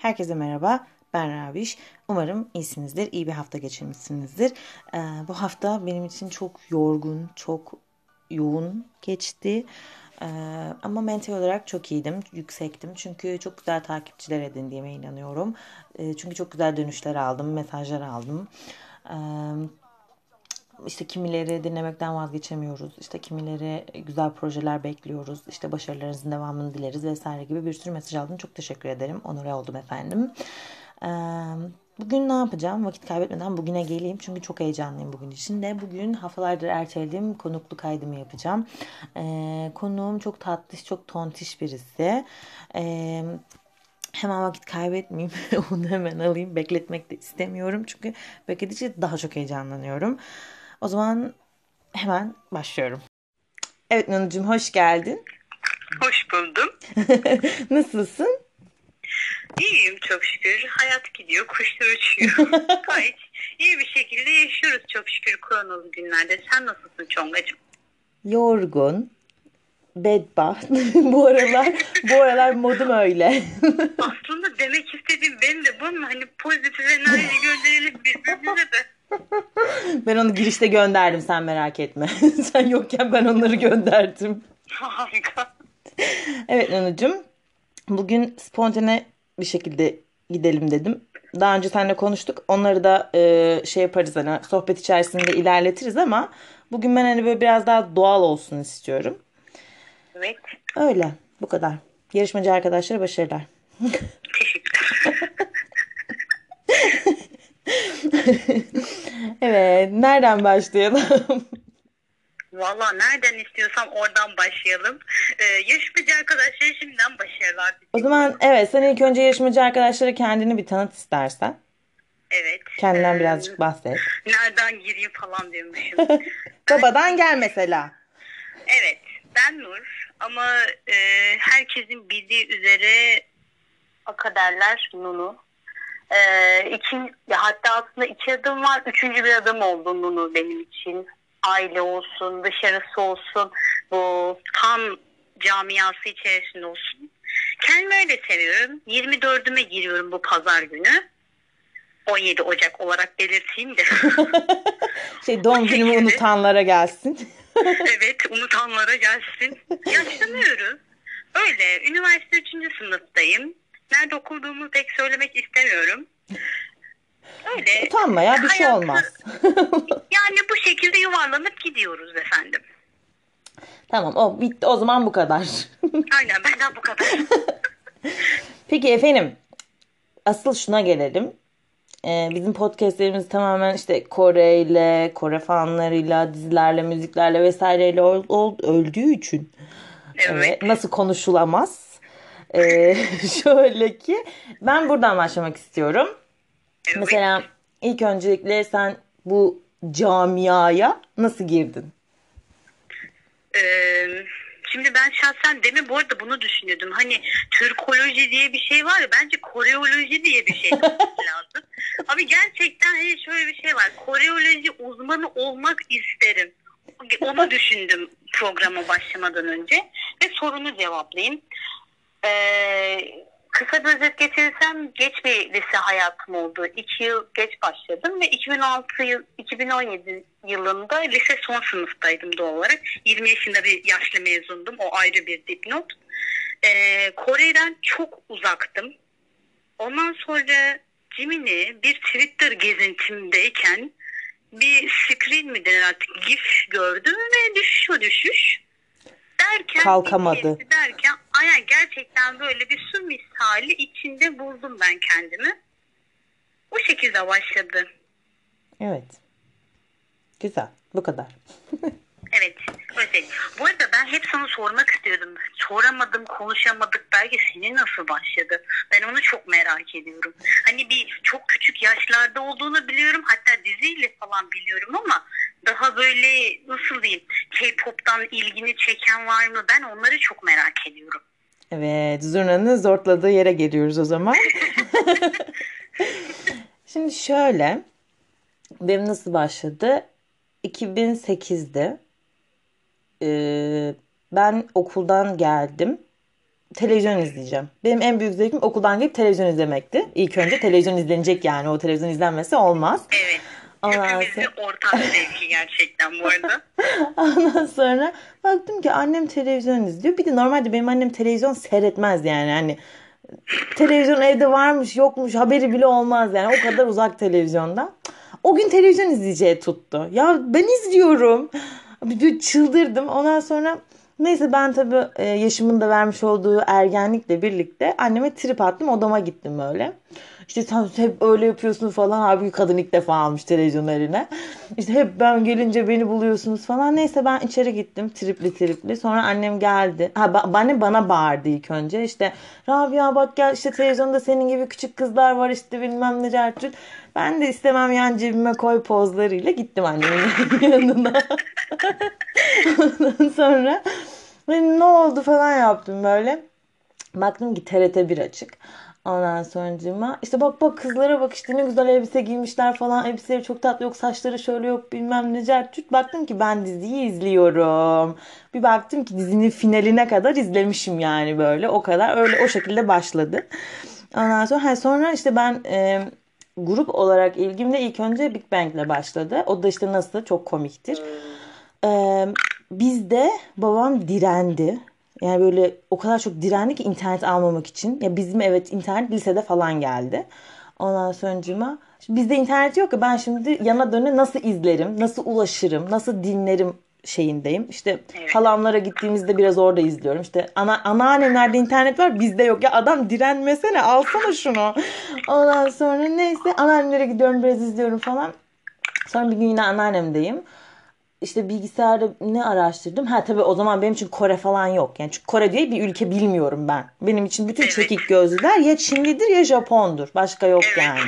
Herkese merhaba. Ben Raviş. Umarım iyisinizdir. iyi bir hafta geçirmişsinizdir. Ee, bu hafta benim için çok yorgun, çok yoğun geçti. Ee, ama mental olarak çok iyiydim, yüksektim. Çünkü çok güzel takipçiler edindiğime inanıyorum. Ee, çünkü çok güzel dönüşler aldım, mesajlar aldım. Ee, işte kimileri dinlemekten vazgeçemiyoruz. İşte kimileri güzel projeler bekliyoruz. İşte başarılarınızın devamını dileriz vesaire gibi bir sürü mesaj aldım. Çok teşekkür ederim. Onore oldum efendim. Bugün ne yapacağım? Vakit kaybetmeden bugüne geleyim. Çünkü çok heyecanlıyım bugün için de. Bugün haftalardır ertelediğim konuklu kaydımı yapacağım. Ee, konuğum çok tatlış, çok tontiş birisi. Hemen vakit kaybetmeyeyim. Onu hemen alayım. Bekletmek de istemiyorum. Çünkü bekledikçe daha çok heyecanlanıyorum. O zaman hemen başlıyorum. Evet Nanucuğum hoş geldin. Hoş buldum. Nasılsın? İyiyim çok şükür. Hayat gidiyor, kuşlar uçuyor. Gayet iyi bir şekilde yaşıyoruz çok şükür koronalı günlerde. Sen nasılsın Çongacığım? Yorgun, bedbaht. bu aralar bu aralar modum öyle. Aslında demek istediğim benim de bu ama hani pozitif enerji gönderelim birbirimize de. Ben onu girişte gönderdim sen merak etme. sen yokken ben onları gönderdim. Harika. Evet Nanucuğum. Bugün spontane bir şekilde gidelim dedim. Daha önce seninle konuştuk. Onları da e, şey yaparız hani sohbet içerisinde ilerletiriz ama bugün ben hani böyle biraz daha doğal olsun istiyorum. Evet. Öyle. Bu kadar. Yarışmacı arkadaşlara başarılar. Teşekkürler. evet. Nereden başlayalım? Valla nereden istiyorsam oradan başlayalım. Ee, yarışmacı arkadaşlara şimdiden başarılar. o zaman evet sen ilk önce yarışmacı arkadaşlara kendini bir tanıt istersen. Evet. Kendinden Ee, birazcık bahset. Nereden gireyim falan diyormuşum. Babadan gel mesela. Evet, ben Nur ama e, herkesin bildiği üzere akaderler Nunu. E, iki, ya hatta aslında iki adım var, üçüncü bir adım oldu Nunu benim için. Aile olsun, dışarısı olsun, bu tam camiası içerisinde olsun. Kendimi öyle seviyorum. 24'üme giriyorum bu pazar günü. 17 Ocak olarak belirteyim de. Şey doğum günümü unutanlara gelsin. evet unutanlara gelsin. Yaşlanıyoruz. Öyle. Üniversite 3. sınıftayım. Nerede okuduğumu pek söylemek istemiyorum. Öyle. Utanma ya bir şey Hayatı- olmaz. Yani bu şekilde yuvarlanıp gidiyoruz efendim. tamam o bitti o zaman bu kadar. Aynen benden bu kadar. Peki efendim asıl şuna gelelim. Ee, bizim podcastlerimiz tamamen işte Kore ile, Kore fanlarıyla, dizilerle, müziklerle vesaireyle öldüğü için Evet. nasıl konuşulamaz? Ee, şöyle ki ben buradan başlamak istiyorum. Mesela ilk öncelikle sen bu camiaya nasıl girdin? Ee, şimdi ben şahsen demin bu arada bunu düşünüyordum. Hani Türkoloji diye bir şey var ya bence Koreoloji diye bir şey lazım. Abi gerçekten hani şöyle bir şey var. Koreoloji uzmanı olmak isterim. Onu düşündüm programa başlamadan önce. Ve sorunu cevaplayayım. Ee, kısa bir özet getirirsem geç bir lise hayatım oldu. İki yıl geç başladım ve 2006 yıl, 2017 yılında lise son sınıftaydım doğal olarak. 20 yaşında bir yaşlı mezundum. O ayrı bir dipnot. Ee, Kore'den çok uzaktım. Ondan sonra Jimin'i bir Twitter gezintimdeyken bir screen mi denir artık gif gördüm ve düşüş o düşüş. Derken Kalkamadı. Derken aynen gerçekten böyle bir su misali içinde buldum ben kendimi. O şekilde başladı. Evet. Güzel. Bu kadar. Evet. Öyle. Bu arada ben hep sana sormak istiyordum. Soramadım, konuşamadık. Belki senin nasıl başladı? Ben onu çok merak ediyorum. Hani bir çok küçük yaşlarda olduğunu biliyorum. Hatta diziyle falan biliyorum ama daha böyle nasıl diyeyim K-pop'tan ilgini çeken var mı? Ben onları çok merak ediyorum. Evet, zurnanın zortladığı yere geliyoruz o zaman. Şimdi şöyle, benim nasıl başladı? 2008'de ee, ben okuldan geldim. televizyon izleyeceğim. Benim en büyük zevkim okuldan gelip televizyon izlemekti. İlk önce televizyon izlenecek yani. O televizyon izlenmesi olmaz. Evet. Hepimizin ortak zevki gerçekten bu arada. Ondan sonra baktım ki annem televizyon izliyor. Bir de normalde benim annem televizyon seyretmez yani. Hani televizyon evde varmış yokmuş haberi bile olmaz yani. O kadar uzak televizyonda. O gün televizyon izleyeceği tuttu. Ya ben izliyorum. Bir çıldırdım. Ondan sonra neyse ben tabii e, yaşımın da vermiş olduğu ergenlikle birlikte anneme trip attım. Odama gittim öyle. İşte sen hep öyle yapıyorsun falan. Abi kadın ilk defa almış televizyon eline. İşte hep ben gelince beni buluyorsunuz falan. Neyse ben içeri gittim tripli tripli. Sonra annem geldi. Ha annem bana bağırdı ilk önce. İşte Rabia bak gel işte televizyonda senin gibi küçük kızlar var işte bilmem ne cerçut. Ben de istemem yan cebime koy pozlarıyla gittim annemin yanına. Ondan sonra ne oldu falan yaptım böyle. Baktım ki TRT 1 açık. Ondan sonra işte bak bak kızlara bak işte ne güzel elbise giymişler falan. Elbiseleri çok tatlı yok saçları şöyle yok bilmem ne cerçut. Baktım ki ben diziyi izliyorum. Bir baktım ki dizinin finaline kadar izlemişim yani böyle. O kadar öyle o şekilde başladı. Ondan sonra sonra işte ben grup olarak ilgim de ilk önce Big Bang ile başladı. O da işte nasıl çok komiktir. Ee, bizde babam direndi. Yani böyle o kadar çok direndi ki internet almamak için. Ya bizim evet internet lisede falan geldi. Ondan sonucuma bizde internet yok ya ben şimdi yana döne nasıl izlerim, nasıl ulaşırım, nasıl dinlerim şeyindeyim. İşte evet. halamlara gittiğimizde biraz orada izliyorum. İşte ana anneannemlerde internet var bizde yok. Ya adam direnmesene alsana şunu. Ondan sonra neyse anneannemlere gidiyorum biraz izliyorum falan. Sonra bir gün yine anneannemdeyim işte bilgisayarda ne araştırdım? Ha tabii o zaman benim için Kore falan yok. Yani çünkü Kore diye bir ülke bilmiyorum ben. Benim için bütün çekik gözlüler ya Çinlidir ya Japondur. Başka yok yani.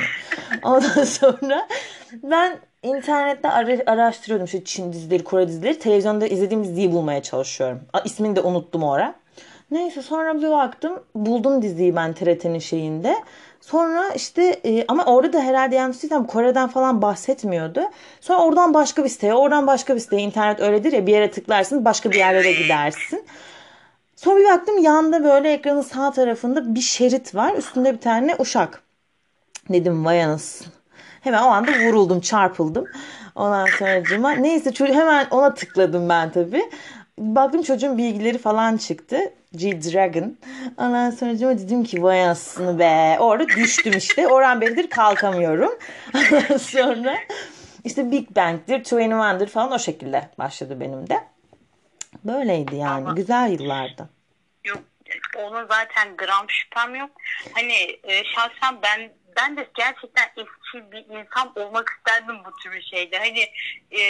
Ondan sonra ben internette ara- araştırıyordum işte Çin dizileri, Kore dizileri. Televizyonda izlediğim diziyi bulmaya çalışıyorum. İsmini de unuttum o ara. Neyse sonra bir baktım buldum diziyi ben TRT'nin şeyinde. Sonra işte e, ama orada da herhalde yanlışlıysam Kore'den falan bahsetmiyordu. Sonra oradan başka bir siteye, oradan başka bir siteye. internet öyledir ya bir yere tıklarsın başka bir yerlere gidersin. Sonra bir baktım yanda böyle ekranın sağ tarafında bir şerit var. Üstünde bir tane uşak. Dedim vay anasın. Hemen o anda vuruldum, çarpıldım. Ondan sonra neyse hemen ona tıkladım ben tabii. Baktım çocuğun bilgileri falan çıktı. G-Dragon. Ondan sonra dedim ki vay anasını be. Orada düştüm işte. Oradan beridir kalkamıyorum. Ondan sonra işte Big Bang'dir, 21'dir falan o şekilde başladı benim de. Böyleydi yani. Ama, Güzel yıllardı. Yok onun zaten gram şüphem yok. Hani e, şahsen ben ben de gerçekten eski bir insan olmak isterdim bu tür şeyde. Hani e,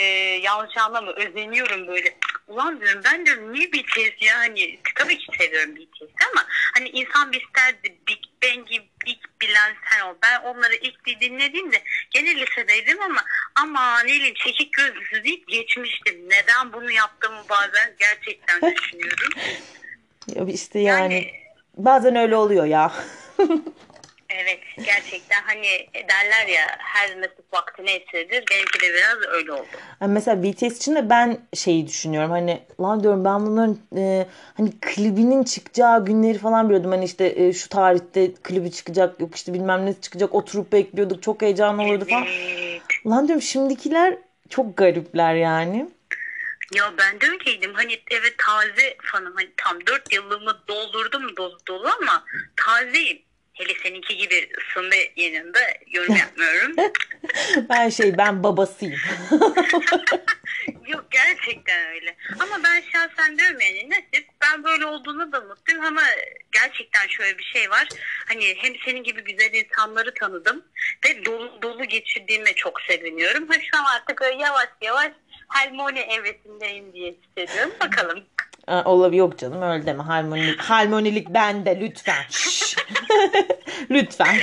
yanlış anlama özeniyorum böyle. Ulan diyorum ben de niye BTS ya hani tabii ki seviyorum BTS ama hani insan bir isterdi Big Bang'i ilk bilen sen ol. Ben onları ilk dinlediğimde gene lisedeydim ama ama ne çekik gözlüsü deyip geçmiştim. Neden bunu yaptığımı bazen gerçekten düşünüyorum. İşte yani, yani bazen öyle oluyor ya. Evet gerçekten hani derler ya her nasip vaktine eseridir. Benimki de biraz öyle oldu. Yani mesela BTS için de ben şeyi düşünüyorum hani lan diyorum ben bunların e, hani klibinin çıkacağı günleri falan biliyordum. Hani işte e, şu tarihte klibi çıkacak yok işte bilmem ne çıkacak oturup bekliyorduk çok heyecanlı olurdu falan. Evet. Lan diyorum şimdikiler çok garipler yani. Ya ben de öyleydim. Hani evet taze fanım. Hani tam dört yılımı doldurdum dolu dolu ama tazeyim. Hele seninki gibi ısındı yanında yorum yapmıyorum. ben şey ben babasıyım. Yok gerçekten öyle. Ama ben şahsen diyorum yani nasip ben böyle olduğunu da mutluyum ama gerçekten şöyle bir şey var. Hani hem senin gibi güzel insanları tanıdım ve dolu dolu geçirdiğime çok seviniyorum. Ha şu an artık yavaş yavaş harmoni evresindeyim diye hissediyorum. Bakalım. Olabilir yok canım öyle deme. Harmonilik, harmonilik bende lütfen. lütfen.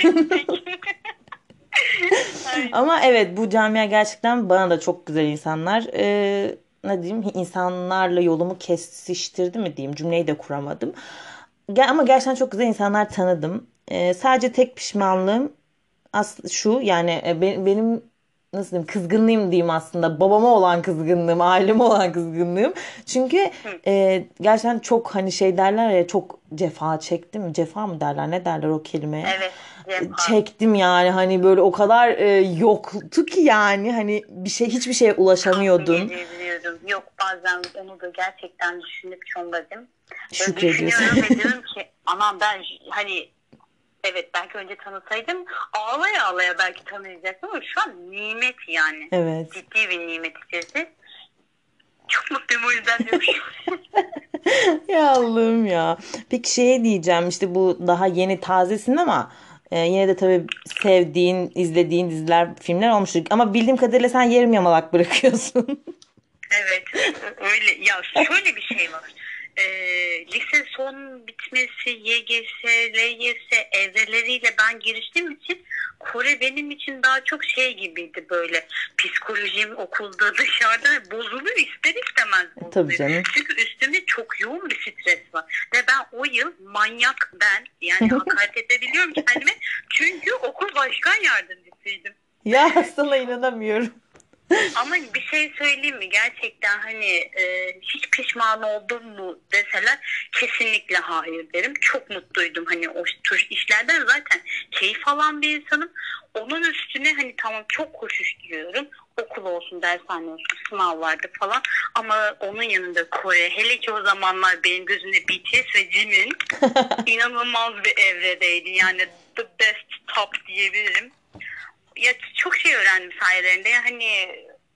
Ama evet bu camia gerçekten bana da çok güzel insanlar. Ee, ne diyeyim insanlarla yolumu kesiştirdi mi diyeyim cümleyi de kuramadım. Ama gerçekten çok güzel insanlar tanıdım. Ee, sadece tek pişmanlığım as şu yani e, benim nasıl diyeyim kızgınlığım diyeyim aslında. Babama olan kızgınlığım aileme olan kızgınlığım. Çünkü e, gerçekten çok hani şey derler ya çok cefa çektim. Cefa mı derler? Ne derler o kelime? Evet. cefa. çektim yani. Hani böyle o kadar e, yoktu ki yani. Hani bir şey hiçbir şeye ulaşamıyordun. Yok bazen onu da gerçekten düşünüp çomladım. şükrediyorsun. diyorum ki aman ben hani evet belki önce tanısaydım ağlaya ağlaya belki tanıyacaktım ama şu an nimet yani. evet Ciddi bir nimet içerisi. Çok mutluyum o yüzden diyormuşum. ya Allah'ım ya. Peki şey diyeceğim işte bu daha yeni tazesin ama e, yine de tabii sevdiğin, izlediğin diziler, filmler olmuştur. Ama bildiğim kadarıyla sen yarım yamalak bırakıyorsun. evet öyle ya şöyle bir şey var. Ee, lise son bitmesi YGS, LYS evreleriyle ben giriştiğim için Kore benim için daha çok şey gibiydi böyle psikolojim okulda dışarıda bozuluyor ister istemez bozuluyor. Tabii canım. Çünkü üstümde çok yoğun bir stres var. Ve ben o yıl manyak ben yani hakaret edebiliyorum kendime. Çünkü okul başkan yardımcısıydım. ya sana inanamıyorum. Ama bir şey söyleyeyim mi? Gerçekten hani e, hiç pişman oldum mu deseler kesinlikle hayır derim. Çok mutluydum hani o tür işlerden zaten keyif alan bir insanım. Onun üstüne hani tamam çok koşuşturuyorum. Okul olsun, dershane olsun, sınav vardı falan. Ama onun yanında Kore, hele ki o zamanlar benim gözümde BTS ve Jimin inanılmaz bir evredeydi. Yani the best top diyebilirim ya çok şey öğrendim sayelerinde. Hani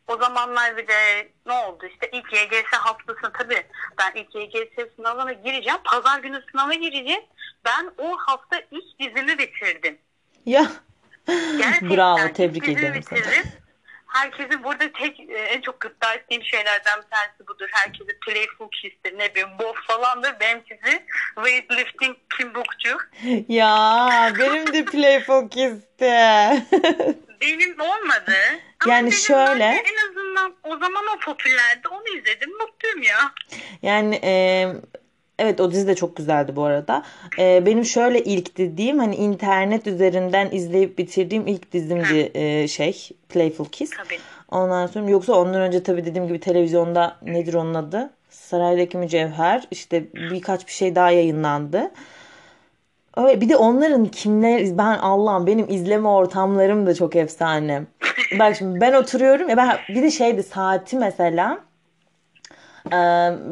o zamanlar bir de ne oldu işte ilk YGS haftasında tabii ben ilk YGS sınavına gireceğim. Pazar günü sınava gireceğim. Ben o hafta ilk dizimi bitirdim. Ya Gerçekten Bravo, tebrik ederim bitirdim. Herkesin burada tek e, en çok gıpta ettiğim şeylerden bir tanesi budur. Herkesi playful kiss'tir ne bileyim bob falandır. Benimkisi weightlifting kimbokçu. ya benim de Playful Kiss'ti. Benim olmadı. Ama Yani şöyle-. En azından o zaman o popülerdi. Onu izledim. Mutluyum ya. Yani e, evet o dizi de çok güzeldi bu arada. E, benim şöyle ilk dediğim hani internet üzerinden izleyip bitirdiğim ilk dizimdi e, şey Playful Kiss. Tabii. Ondan sonra yoksa ondan önce tabii dediğim gibi televizyonda nedir onun adı? Saraydaki Mücevher işte birkaç bir şey daha yayınlandı. Öyle bir de onların kimler ben Allah'ım benim izleme ortamlarım da çok efsane. Bak şimdi ben oturuyorum ya ben bir de şeydi saati mesela e,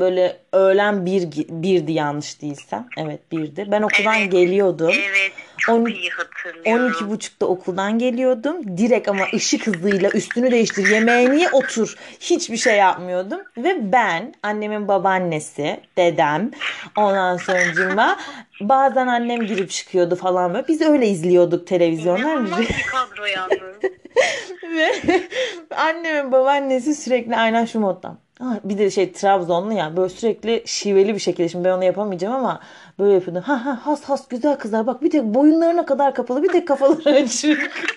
böyle öğlen bir birdi yanlış değilsem. Evet birdi. Ben okuldan Evet. geliyordum. Evet. Çok On- iyi hatırlıyorum. 12 buçukta okuldan geliyordum. Direkt ama ışık hızıyla üstünü değiştir, yemeğini ye, otur. Hiçbir şey yapmıyordum. Ve ben, annemin babaannesi, dedem, ondan sonra bazen annem girip çıkıyordu falan böyle. Biz öyle izliyorduk televizyonlar. Bir kadro yalnız. Ve annemin babaannesi sürekli aynen şu modda. Ha, bir de şey Trabzonlu ya böyle sürekli şiveli bir şekilde şimdi ben onu yapamayacağım ama böyle yapıyordu. Ha ha has has güzel kızlar bak bir tek boyunlarına kadar kapalı bir tek kafaları açık.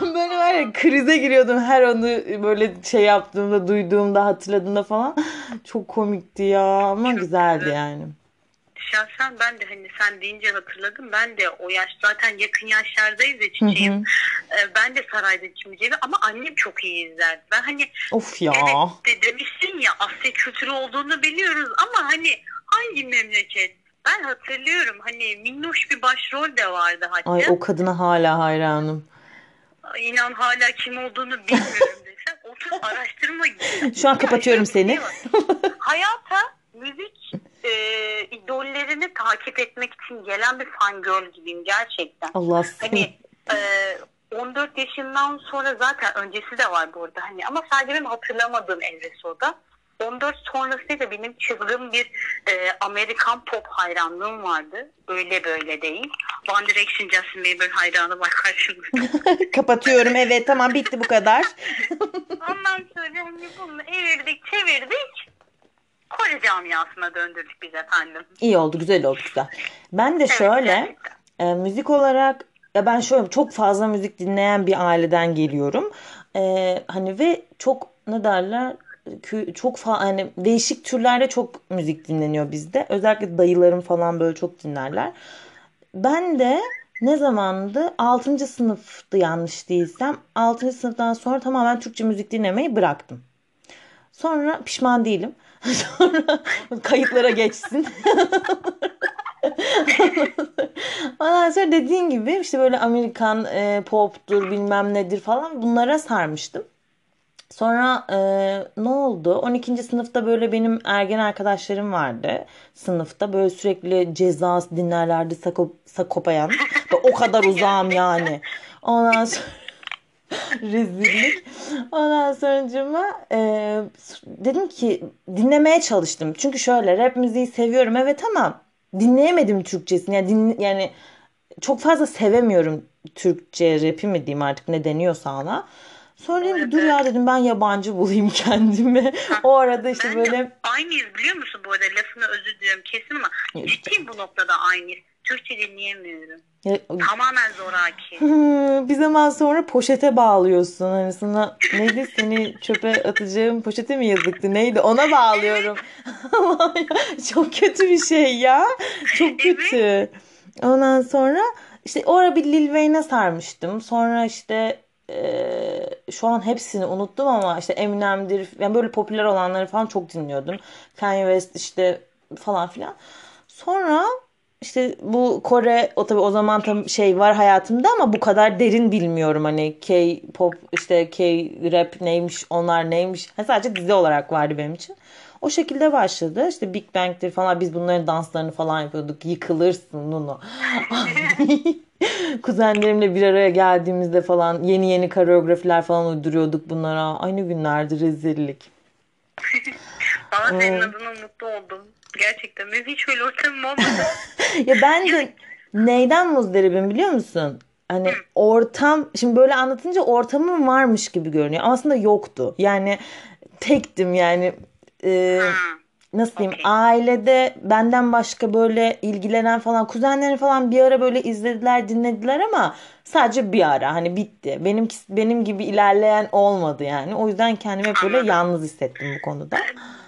böyle var ya krize giriyordum her onu böyle şey yaptığımda duyduğumda hatırladığımda falan. Çok komikti ya ama güzeldi güzel. yani. Şahsen ben de hani sen deyince hatırladım. Ben de o yaş zaten yakın yaşlardayız ya Hı çiçeğim. hı. Ee, ben de Saray'daki müziği ama annem çok iyi izlerdi. Ben hani Of ya. Evet de demişsin ya Asya kültürü olduğunu biliyoruz ama hani hangi memleket? Ben hatırlıyorum hani minnoş bir başrol de vardı hatta. Ay o kadına hala hayranım. İnan hala kim olduğunu bilmiyorum desem otur araştırma gibi. Şu an kapatıyorum seni. Hayata müzik e, idollerini takip etmek için gelen bir fangirl gibiyim gerçekten. Allah Hani e, 14 yaşından sonra zaten öncesi de var bu arada hani ama sadece benim hatırlamadığım evresi o da. 14 sonrasıyla benim çılgın bir e, Amerikan pop hayranlığım vardı. Öyle böyle değil. One Direction Justin Bieber hayranı var karşımda. kapatıyorum evet tamam bitti bu kadar. Ondan sonra hani bunu evirdik çevirdik. Kore camiasına döndürdük biz efendim. İyi oldu güzel oldu güzel. Ben de Evet, şöyle gerçekten. e, müzik olarak ya ben şöyle çok fazla müzik dinleyen bir aileden geliyorum. E, hani ve çok ne derler çok fa- hani değişik türlerde çok müzik dinleniyor bizde. Özellikle dayılarım falan böyle çok dinlerler. Ben de ne zamandı? 6. sınıftı yanlış değilsem. 6. sınıftan sonra tamamen Türkçe müzik dinlemeyi bıraktım. Sonra pişman değilim. sonra kayıtlara geçsin. Ondan sonra dediğin gibi işte böyle Amerikan e, poptur bilmem nedir falan bunlara sarmıştım. Sonra e, ne oldu? 12. sınıfta böyle benim ergen arkadaşlarım vardı sınıfta. Böyle sürekli ceza dinlerlerdi Sako, Sakopayan. o kadar uzağım yani. Ondan sonra rezillik. Ondan sonra e, dedim ki dinlemeye çalıştım. Çünkü şöyle rap müziği seviyorum evet ama dinleyemedim Türkçesini. Yani, din, yani çok fazla sevemiyorum Türkçe rapi mi diyeyim artık ne deniyorsa ona. Sonra dedim dur ya dedim ben yabancı bulayım kendimi. o arada işte ben böyle. Aynıyız biliyor musun bu arada lafını özür diliyorum kesin ama ciddiyim bu noktada aynıyız. Türkçe dinleyemiyorum. Ya, Tamamen zoraki. bir zaman sonra poşete bağlıyorsun. Hani sana neydi seni çöpe atacağım poşete mi yazıktı neydi ona bağlıyorum. Çok kötü bir şey ya. Çok kötü. Evet. Ondan sonra işte orada bir Lil Wayne'e sarmıştım. Sonra işte e, şu an hepsini unuttum ama işte Eminem'dir yani böyle popüler olanları falan çok dinliyordum. Kanye West işte falan filan. Sonra işte bu Kore o tabii o zaman tam şey var hayatımda ama bu kadar derin bilmiyorum hani K-pop işte K-rap neymiş onlar neymiş. Yani sadece dizi olarak vardı benim için. O şekilde başladı. İşte Big Bang'tir falan biz bunların danslarını falan yapıyorduk. Yıkılırsın Nuno. Kuzenlerimle bir araya geldiğimizde falan yeni yeni koreografiler falan uyduruyorduk bunlara. Aynı günlerdi rezillik. Ama senin adına mutlu oldum. Gerçekten benim hiç öyle ortamım olmadı. ya ben de neyden muzdaribim biliyor musun? Hani ortam şimdi böyle anlatınca ortamım varmış gibi görünüyor. Aslında yoktu. Yani tektim yani. E, nasıl diyeyim okay. ailede benden başka böyle ilgilenen falan kuzenleri falan bir ara böyle izlediler dinlediler ama sadece bir ara hani bitti. Benim benim gibi ilerleyen olmadı yani. O yüzden kendimi hep böyle yalnız hissettim bu konuda.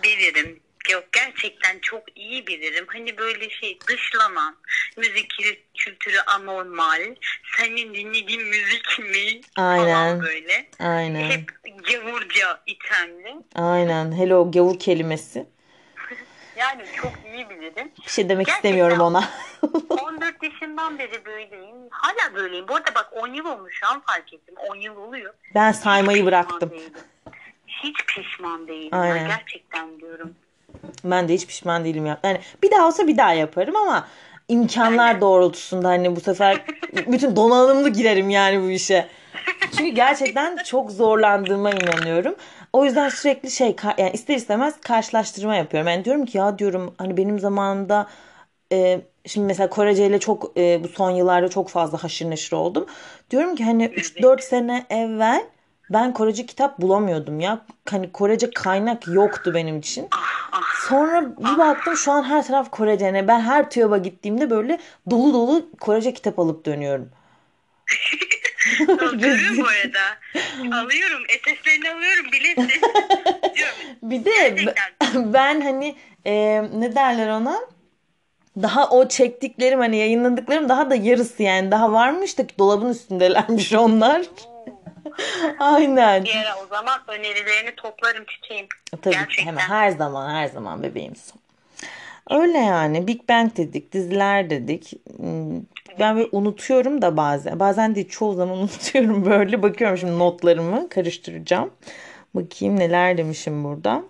Bilirim. Yok gerçekten çok iyi bilirim. Hani böyle şey dışlanan, müzik kültürü anormal, senin dinlediğin müzik mi Aynen. falan böyle. Aynen. Hep gavurca itemli. Aynen. Hele o gavur kelimesi. Yani çok iyi bilirim. Bir şey demek Gerçekten istemiyorum ona. 14 yaşından beri böyleyim. Hala böyleyim. Bu arada bak 10 yıl olmuş şu an fark ettim. 10 yıl oluyor. Ben saymayı bıraktım. Hiç pişman değilim. Aynen. Ben gerçekten diyorum. Ben de hiç pişman değilim ya. Yani bir daha olsa bir daha yaparım ama imkanlar doğrultusunda hani bu sefer bütün donanımlı girerim yani bu işe. Çünkü gerçekten çok zorlandığıma inanıyorum. O yüzden sürekli şey yani ister istemez karşılaştırma yapıyorum. Yani diyorum ki ya diyorum hani benim zamanımda e, şimdi mesela Korece ile çok e, bu son yıllarda çok fazla haşır neşir oldum. Diyorum ki hani 3-4 sene evvel ben Korece kitap bulamıyordum ya. Hani Korece kaynak yoktu benim için. Sonra bir baktım şu an her taraf Korece. Yani ben her TÜYAB'a gittiğimde böyle dolu dolu Korece kitap alıp dönüyorum. Görüyorum bu arada. Alıyorum. SS'lerini alıyorum. Bilesin. bir de ben hani e, ne derler ona? Daha o çektiklerim hani yayınladıklarım daha da yarısı yani. Daha varmış da dolabın üstündelermiş onlar. Aynen. Bir ara o zaman önerilerini toplarım çiçeğim. Tabii Gerçekten. hemen her zaman her zaman bebeğim son. Öyle yani Big Bang dedik, diziler dedik. Hmm, ben böyle unutuyorum da bazen. Bazen değil çoğu zaman unutuyorum böyle. Bakıyorum şimdi notlarımı karıştıracağım. Bakayım neler demişim burada.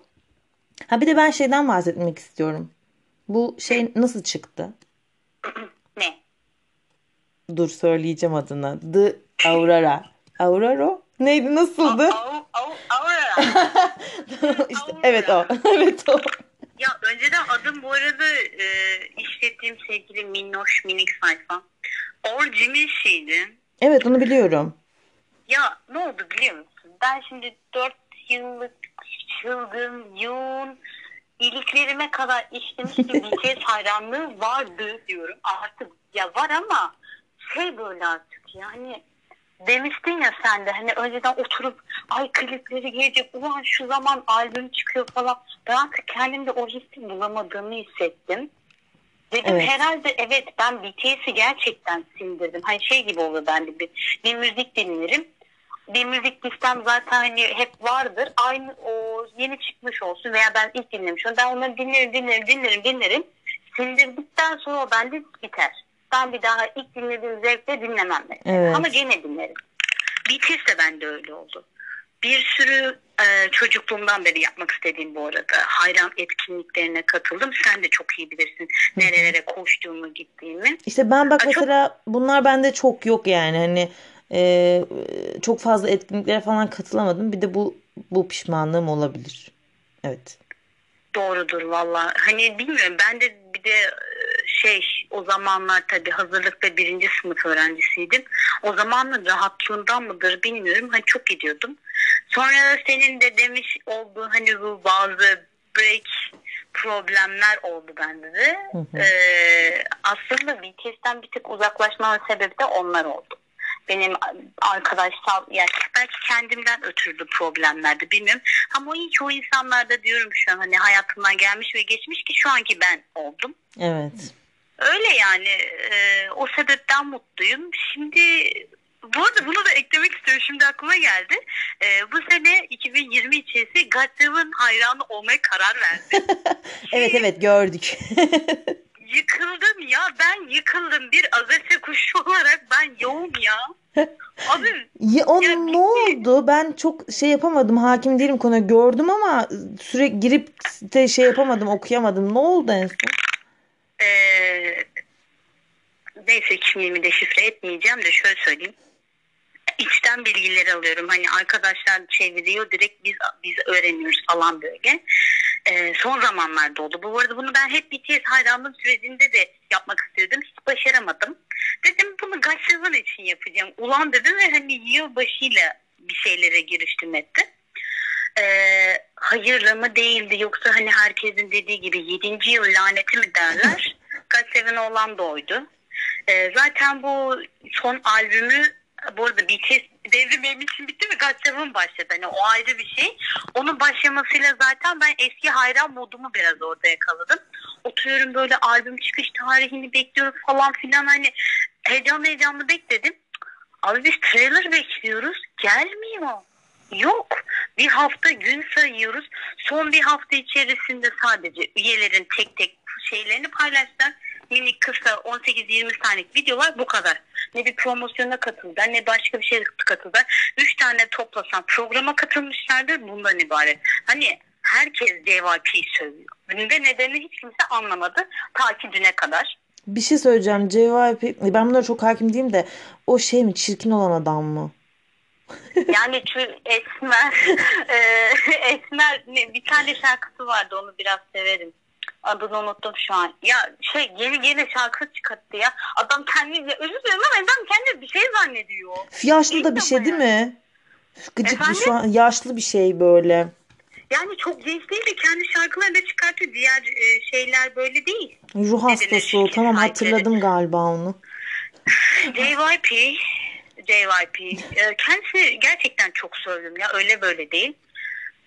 Ha bir de ben şeyden bahsetmek istiyorum. Bu şey nasıl çıktı? Ne? Dur söyleyeceğim adını. The Aurora. Aurora? Neydi nasıldı? Aurora. işte, evet o. evet o. Ya önceden adım bu arada e, işlettiğim sevgili minnoş minik sayfa. Orjimişiydi. Evet onu biliyorum. Ya ne oldu biliyor musun? Ben şimdi 4 yıllık çılgın, yoğun iliklerime kadar içtiğimiz bir BTS hayranlığı vardı diyorum. Artık ya var ama şey böyle artık yani demiştin ya sen de hani önceden oturup ay klipleri gelecek ulan şu zaman albüm çıkıyor falan ben artık kendimde o hissi bulamadığımı hissettim. Dedim evet. herhalde evet ben BTS'i gerçekten sindirdim. Hani şey gibi olur bende bir, bir müzik dinlerim. Bir müzik listem zaten hani hep vardır. Aynı o yeni çıkmış olsun veya ben ilk dinlemiş olsun. Ben onları dinlerim dinlerim dinlerim dinlerim. Sindirdikten sonra o bende biter. Ben bir daha ilk dinlediğim zevkle dinlemem mesela. Evet. Ama gene dinlerim. BTS de bende öyle oldu. Bir sürü e, çocukluğumdan beri yapmak istediğim bu arada. Hayran etkinliklerine katıldım. Sen de çok iyi bilirsin nerelere koştuğumu gittiğimi. İşte ben bak Aa, mesela çok... bunlar bende çok yok yani hani e, çok fazla etkinliklere falan katılamadım. Bir de bu bu pişmanlığım olabilir. Evet. Doğrudur valla. Hani bilmiyorum ben de bir de şey o zamanlar tabii hazırlıkta birinci sınıf öğrencisiydim. O zamanın rahatlığından mıdır bilmiyorum. Hani çok gidiyordum. Sonra senin de demiş olduğu hani bu bazı break problemler oldu bende de. Hı hı. Ee, aslında BTS'ten bir tık uzaklaşmamın sebebi de onlar oldu. Benim arkadaşsal yani belki kendimden ötürü problemlerdi bilmiyorum. Ama o çoğu insanlarda diyorum şu an hani hayatımdan gelmiş ve geçmiş ki şu anki ben oldum. Evet. Öyle yani e, o sebepten mutluyum. Şimdi bu arada bunu da eklemek istiyorum. Şimdi aklıma geldi. E, bu sene 2020 içerisinde Godzilla'nın hayranı olmaya karar verdim. evet evet gördük. yıkıldım ya ben yıkıldım bir azese kuşu olarak ben yoğum ya. Abi ya, o ya, ne oldu? Ben çok şey yapamadım. Hakim değilim konuya. Gördüm ama sürekli girip de şey yapamadım, okuyamadım. Ne oldu en son? Ee, neyse kimliğimi de şifre etmeyeceğim de şöyle söyleyeyim. İçten bilgileri alıyorum. Hani arkadaşlar çeviriyor direkt biz biz öğreniyoruz falan böyle. Ee, son zamanlarda oldu. Bu arada bunu ben hep BTS hayranlığım sürecinde de yapmak istiyordum. Hiç başaramadım. Dedim bunu Gaşyazan için yapacağım. Ulan dedim ve hani yılbaşıyla bir şeylere giriştim etti. Ee, hayırlı mı değildi yoksa hani herkesin dediği gibi 7. yıl laneti mi derler? Gaşyazan olan da oydu. Ee, zaten bu son albümü bu arada BTS devri benim için bitti mi? Gaçyav'ın başladı. Hani o ayrı bir şey. Onun başlamasıyla zaten ben eski hayran modumu biraz orada yakaladım. Oturuyorum böyle albüm çıkış tarihini bekliyorum falan filan hani heyecanlı heyecanlı bekledim. Abi biz trailer bekliyoruz. Gelmiyor. Yok. Bir hafta gün sayıyoruz. Son bir hafta içerisinde sadece üyelerin tek tek şeylerini paylaştılar minik kısa 18-20 saniyelik videolar bu kadar. Ne bir promosyona katıldılar ne başka bir şey katıldılar. 3 tane toplasan programa katılmışlardır bundan ibaret. Hani herkes JYP söylüyor. Bunun da nedeni hiç kimse anlamadı. Ta ki düne kadar. Bir şey söyleyeceğim. JYP ben bunlara çok hakim değilim de o şey mi çirkin olan adam mı? yani şu Esmer e, Esmer bir tane şarkısı vardı onu biraz severim. Adını unuttum şu an. Ya şey yeni yeni şarkı çıkarttı ya. Adam kendince özür dilerim ama adam kendi bir şey zannediyor. Yaşlı da bir şey değil mi? Gıcık Efendim? şu an yaşlı bir şey böyle. Yani çok genç değil de kendi şarkılarını çıkartıyor. Diğer e, şeyler böyle değil. Ruh hastası o. Tamam hatırladım galiba onu. JYP JYP. E, kendisi gerçekten çok söyledim ya. Öyle böyle değil.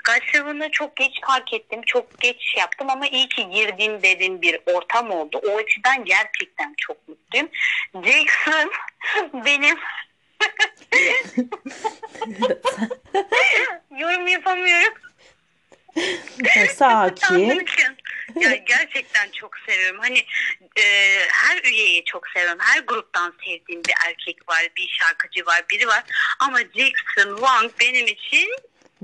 God çok geç fark ettim. Çok geç yaptım ama iyi ki girdim dediğim bir ortam oldu. O açıdan gerçekten çok mutluyum. Jackson benim yorum yapamıyorum. Sakin. ya gerçekten çok seviyorum. Hani e, her üyeyi çok seviyorum. Her gruptan sevdiğim bir erkek var, bir şarkıcı var, biri var. Ama Jackson Wang benim için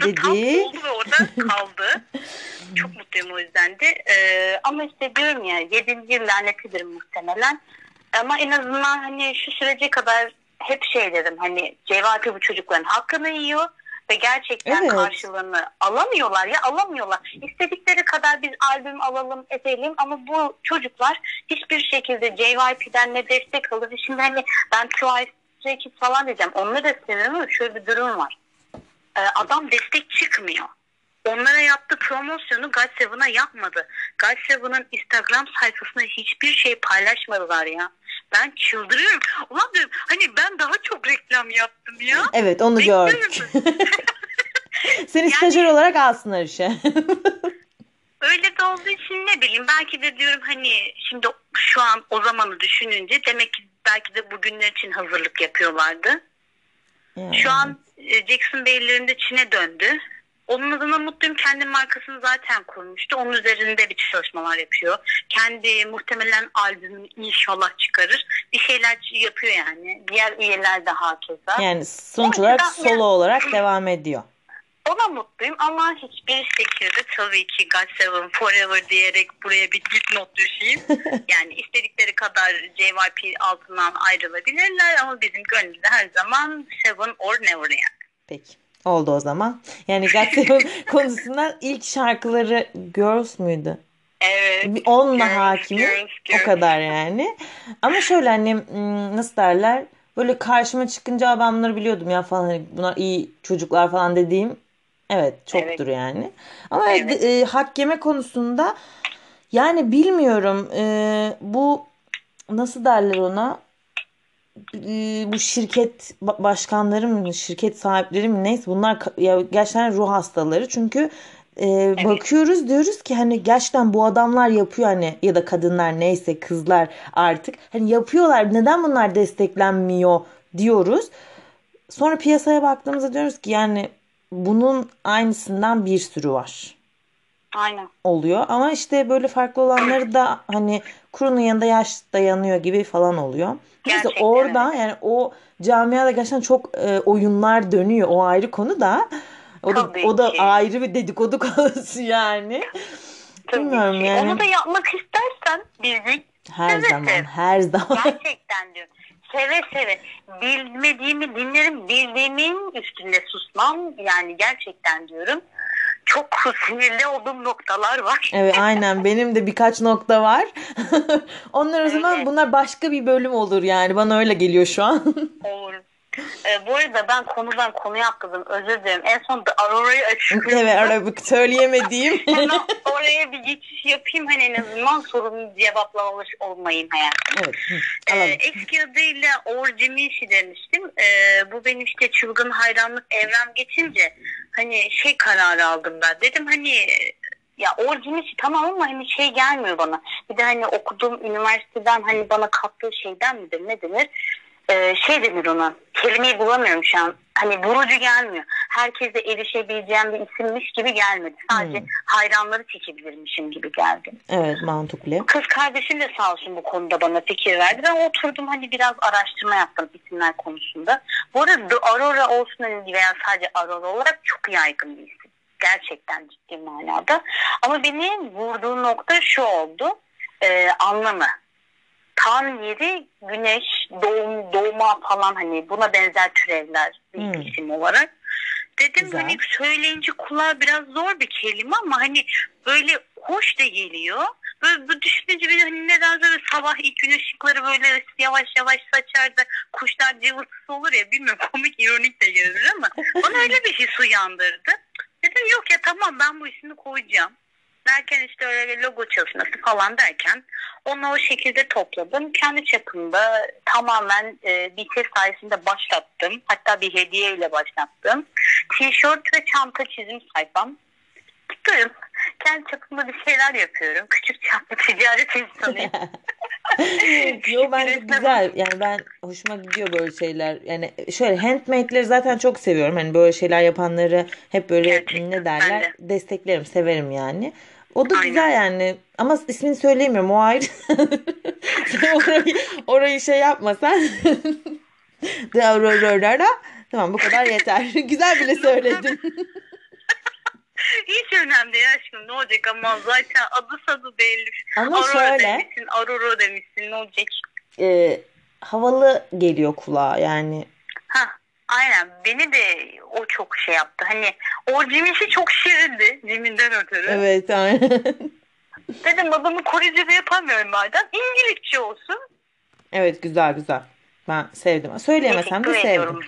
dedi. Tam oldu ve orada kaldı. Çok mutluyum o yüzden de. Ee, ama işte diyorum ya 7. yıl lanetidir muhtemelen. Ama en azından hani şu sürece kadar hep şey dedim hani JYP bu çocukların hakkını yiyor ve gerçekten evet. karşılığını alamıyorlar ya alamıyorlar. İstedikleri kadar biz albüm alalım edelim ama bu çocuklar hiçbir şekilde JYP'den ne destek alır. Şimdi hani ben Twice falan diyeceğim. Onları da seviyorum ama şöyle bir durum var. Ee, adam destek çıkmıyor. Onlara yaptığı promosyonu God yapmadı. God Instagram sayfasına hiçbir şey paylaşmadılar ya. Ben çıldırıyorum. Ulan diyorum hani ben daha çok reklam yaptım ya. Evet onu gördük. Seni yani, stajyer olarak alsınlar işe. öyle de olduğu için ne bileyim belki de diyorum hani şimdi şu an o zamanı düşününce demek ki belki de bugünler için hazırlık yapıyorlardı. Yani, Şu an e, Jackson Bey'lerinde Çin'e döndü. Onun adına mutluyum. Kendi markasını zaten kurmuştu. Onun üzerinde bir çalışmalar yapıyor. Kendi muhtemelen albümünü inşallah çıkarır. Bir şeyler yapıyor yani. Diğer üyeler de hakeza. yani sonuç olarak solo olarak devam ediyor. Ona mutluyum ama hiçbir şekilde tabii ki God Seven Forever diyerek buraya bir dipnot düşeyim. yani istedikleri kadar JYP altından ayrılabilirler ama bizim gönlümüzde her zaman Seven or Never yani. Peki. Oldu o zaman. Yani Godzilla konusundan ilk şarkıları Girls müydü? Evet. Onunla Girls, girls, O kadar yani. Ama şöyle hani hmm, nasıl derler? Böyle karşıma çıkınca "Aa, ben bunları biliyordum ya falan. Hani bunlar iyi çocuklar falan dediğim evet çoktur yani. Ama evet, Evet. e, hak yeme konusunda yani bilmiyorum. E, bu nasıl derler ona? E, bu şirket ba- başkanları mı, şirket sahipleri mi neyse bunlar ya gerçekten ruh hastaları. Çünkü e, bakıyoruz diyoruz ki hani gerçekten bu adamlar yapıyor hani ya da kadınlar neyse kızlar artık hani yapıyorlar. Neden bunlar desteklenmiyor diyoruz. Sonra piyasaya baktığımızda diyoruz ki yani bunun aynısından bir sürü var Aynen. oluyor. Ama işte böyle farklı olanları da hani kurunun yanında yaş dayanıyor gibi falan oluyor. Neyse Gerçekten orada yani o camiada gerçekten çok e, oyunlar dönüyor. O ayrı konu da. O da, Tabii o da ki. ayrı bir dedikodu konusu yani. Tabii Bilmiyorum ki. yani. Onu da yapmak istersen bir gün Her seve zaman, seve. her zaman. Gerçekten diyorum. Seve seve. Bilmediğimi dinlerim. Bildiğimin üstünde susmam. Yani gerçekten diyorum. Çok sinirli olduğum noktalar var. Evet aynen benim de birkaç nokta var. Onlar o zaman Evet. bunlar başka bir bölüm olur yani. Bana öyle geliyor şu an. Olur. Ee, bu arada ben konudan konuya atladım. Özür dilerim. En son Aurora'yı açıkladım. evet arabik söyleyemediğim. Hemen oraya bir geçiş yapayım. Hani en azından sorunu cevaplamamış olmayayım hayatım. evet. hı, alalım. eski adıyla Orcimisi demiştim. Ee, bu benim işte çılgın hayranlık evrem geçince hani şey kararı aldım ben. Dedim hani ya Orcimisi tamam ama hani şey gelmiyor bana. Bir de hani okuduğum üniversiteden hani bana kattığı şeyden midir ne denir? Ee, şey denir ona. Kelimeyi bulamıyorum şu an. Hani vurucu gelmiyor. Herkese erişebileceğim bir isimmiş gibi gelmedi. Sadece Hmm. hayranları çekebilirmişim gibi geldi. Evet mantıklı. Kız kardeşim de sağ olsun bu konuda bana fikir verdi. Ben oturdum hani biraz araştırma yaptım isimler konusunda. Bu arada The Aurora olsun hani veya sadece Aurora olarak çok yaygın bir isim. Gerçekten ciddi manada. Ama beni vurduğu nokta şu oldu. Ee, anlamı. Tam yeri güneş, doğum, doğma falan hani buna benzer türevler bir Hmm. isim olarak. Dedim Güzel. hani söyleyince kulağa biraz zor bir kelime ama hani böyle hoş da geliyor. Böyle bu düşününce bir hani neden böyle sabah ilk gün ışıkları böyle yavaş yavaş saçar da kuşlar cıvıltısı olur ya bilmiyorum komik ironik de gelir ama bana öyle bir his uyandırdı. Dedim yok ya tamam ben bu ismi koyacağım. Derken işte öyle logo çalışması falan derken onu o şekilde topladım. Kendi çapımda tamamen e, bir test sayesinde başlattım. Hatta bir hediyeyle başlattım. Tişört ve çanta çizim sayfam. Tutuyorum. Kendi çapımda bir şeyler yapıyorum. Küçük çaplı ticaret insanıyım. Yo bence güzel. Yani ben hoşuma gidiyor böyle şeyler. Yani şöyle handmade'leri zaten çok seviyorum. Hani böyle şeyler yapanları hep böyle Gerçekten, ne derler? de. Desteklerim, severim yani. O da Aynen. güzel yani. Ama ismini söyleyemiyorum. O ayrı. Orayı, orayı şey yapma sen. De Aurora. Tamam bu kadar yeter. güzel bile söyledin. Hiç önemli değil aşkım ne olacak ama zaten adı sadı belli. Ama Aurora şöyle demişsin, Aurora demişsin ne olacak? e, havalı geliyor kulağa yani. Ha, aynen beni de o çok şey yaptı. Hani o Jimmy'si çok şirindi Jimmy'den ötürü. Evet aynen. Dedim adamı Korece'de yapamıyorum madem. İngilizce olsun. Evet güzel güzel. Ben sevdim. Söyleyemesem de sevdim.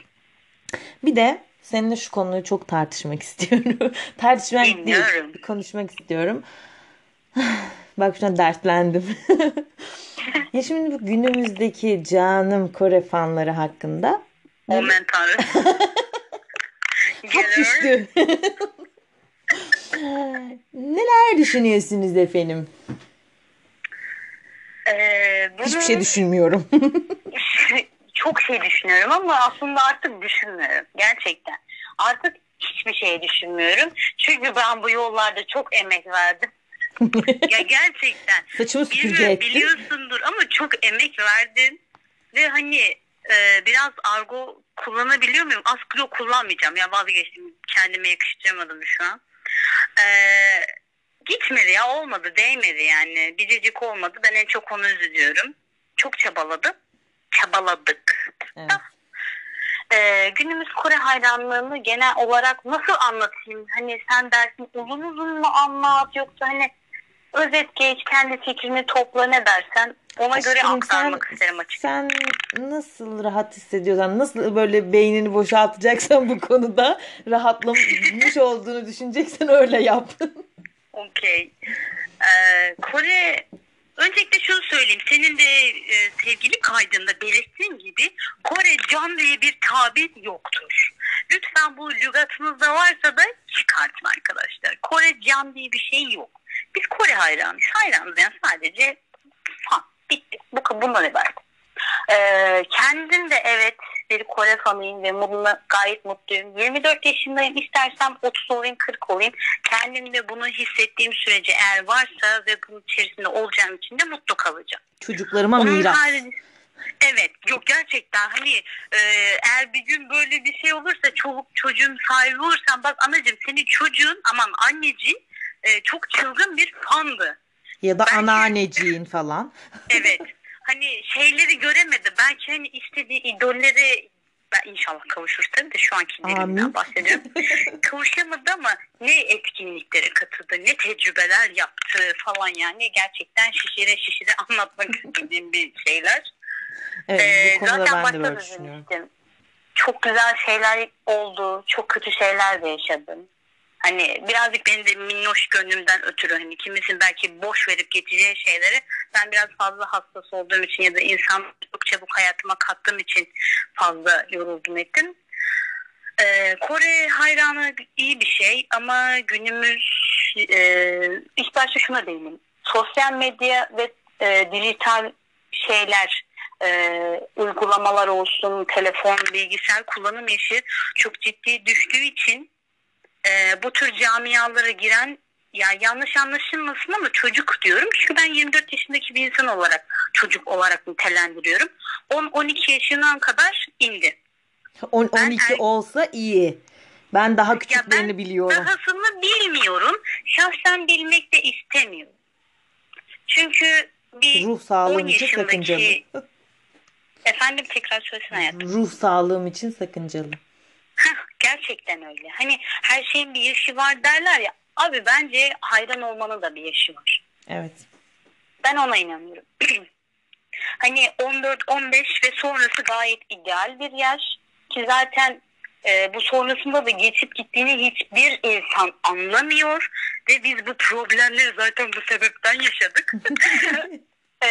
Bir de seninle şu konuyu çok tartışmak istiyorum. Tartışmak değil, konuşmak istiyorum. Bak şuna dertlendim. ya şimdi bu günümüzdeki canım Kore fanları hakkında Omen tanrı. Gelir. düştü. Neler düşünüyorsunuz efendim? Ee, bunu Hiçbir şey düşünmüyorum. çok şey düşünüyorum ama aslında artık düşünmüyorum. Gerçekten. Artık hiçbir şey düşünmüyorum. Çünkü ben bu yollarda çok emek verdim. ya gerçekten. Saçımı süpürge ettin. biliyorsundur ama çok emek verdin. Ve hani e, biraz argo kullanabiliyor muyum? Askılo kullanmayacağım. Ya vazgeçtim. Kendime yakıştıramadım şu an. E, gitmedi ya olmadı. Değmedi yani. Biricik olmadı. Ben en çok onu üzülüyorum. Çok çabaladım. Çabaladık. Evet. Ee, günümüz Kore hayranlığını genel olarak nasıl anlatayım? Hani sen dersin uzun uzun mu anlat yoksa hani özet geç kendi fikrini topla ne dersen ona göre Aşkım, aktarmak isterim açıkçası. Sen nasıl rahat hissediyorsan, nasıl böyle beynini boşaltacaksan bu konuda rahatlamış olduğunu düşüneceksen öyle yap. Okey. Ee, Kore öncelikle şunu söyleyeyim. Senin de e, sevgili kaydında belirttiğin gibi Kore can diye bir tabir yoktur. Lütfen bu lügatınızda varsa da çıkartın arkadaşlar. Kore can diye bir şey yok. Biz Kore hayranıyız. Hayranız yani sadece. Bu, bundan ibaret. Ee, kendim de evet bir Kore fanıyım ve bununla gayet mutluyum. 24 yaşındayım. İstersem 30 olayım 40 olayım. Kendim de bunu hissettiğim sürece eğer varsa ve bunun içerisinde olacağım için de mutlu kalacağım. Çocuklarıma Onun miras. harici- Evet yok gerçekten hani e, eğer bir gün böyle bir şey olursa çoluk çocuğun sahibi olursan bak anacığım senin çocuğun aman anneciğin e, çok çılgın bir fandı. Ya da Belki- anneanneciğin falan. Evet. hani şeyleri göremedi. Belki hani istediği idolleri ben inşallah kavuşur tabii de şu anki Amin. dilimden bahsediyorum. Kavuşamadı ama ne etkinliklere katıldı, ne tecrübeler yaptı falan yani gerçekten şişire şişire anlatmak istediğim bir şeyler. Evet Ee, bu konuda zaten ben de böyle düşünüyorum. Çok güzel şeyler oldu. Çok kötü şeyler de yaşadım. Hani birazcık benim de minnoş gönlümden ötürü hani kimisin belki boş verip geçeceği şeyleri ben biraz fazla hassas olduğum için ya da insan çok çabuk hayatıma kattığım için fazla yoruldum ettim. Ee, Kore hayranı iyi bir şey ama günümüz e, ilk başta şuna değineyim. Sosyal medya ve e, dijital şeyler e, uygulamalar olsun, telefon, bilgisayar kullanım yaşı çok ciddi düştüğü için e, bu tür camialara giren ya yanlış anlaşılmasın ama çocuk diyorum. Çünkü ben 24 yaşındaki bir insan olarak çocuk olarak nitelendiriyorum. 10-12 yaşından kadar indi. 10, Ben 12 er- olsa iyi. Ben daha küçüklerini ben biliyorum. dahasını bilmiyorum. Şahsen bilmek de istemiyorum. Çünkü bir Ruh 10 sağlığım için yaşındaki... sakıncalı. Efendim tekrar söylesene hayatım. Ruh sağlığım için sakıncalı. Heh, gerçekten öyle. Hani her şeyin bir yaşı var derler ya. Abi bence hayran olmanın da bir yaşı var. Evet. Ben ona inanıyorum. hani 14-15 ve sonrası gayet ideal bir yaş. Ki zaten e, bu sonrasında da geçip gittiğini hiçbir insan anlamıyor. Ve biz bu problemleri zaten bu sebepten yaşadık. e,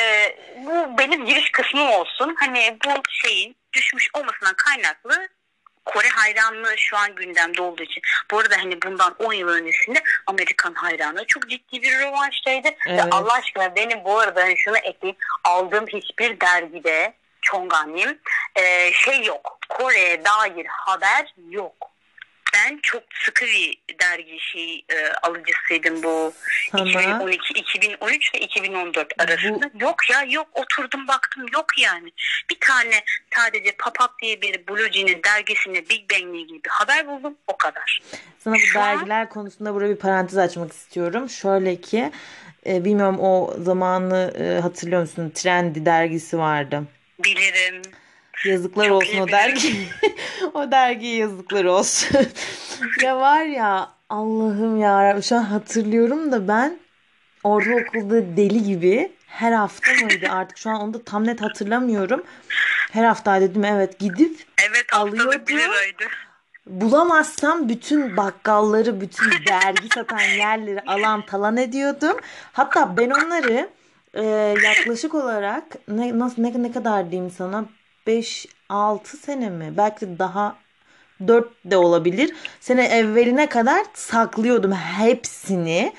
bu benim giriş kısmım olsun. Hani bu şeyin düşmüş olmasından kaynaklı Kore hayranlığı şu an gündemde olduğu için. Bu arada hani bundan 10 yıl öncesinde Amerikan hayranlığı çok ciddi bir rövanştaydı. Ve Evet. Allah aşkına benim bu arada hani şunu ekleyeyim. Aldığım hiçbir dergide Çonganim e, şey yok. Kore'ye dair haber yok. Ben çok sıkı bir dergi şey e, alıcısıydım bu Sana 2012, 2013 ve 2014 arasında. Yok ya yok oturdum baktım yok yani. Bir tane sadece Papap diye bir Blue Jean'in dergisinde Big Bang'le ilgili bir haber buldum o kadar. sana bu Şu an- dergiler konusunda burada bir parantez açmak istiyorum. Şöyle ki e, bilmiyorum o zamanı e, hatırlıyor musun? Trendy dergisi vardı. Bilirim. Yazıklar Çok olsun o dergi. o dergiye yazıklar olsun. ya var ya Allah'ım ya şu an hatırlıyorum da ben ortaokulda deli gibi her hafta mıydı artık şu an onu da tam net hatırlamıyorum. Her hafta dedim evet gidip Evet Alıyordu. haftalık bir liraydı. bulamazsam bütün bakkalları, bütün dergi satan yerleri alan talan ediyordum. Hatta ben onları e, yaklaşık olarak ne nasıl ne, ne kadar diyeyim sana 5 6 sene mi? Belki daha 4 de olabilir. Sene evveline kadar saklıyordum hepsini.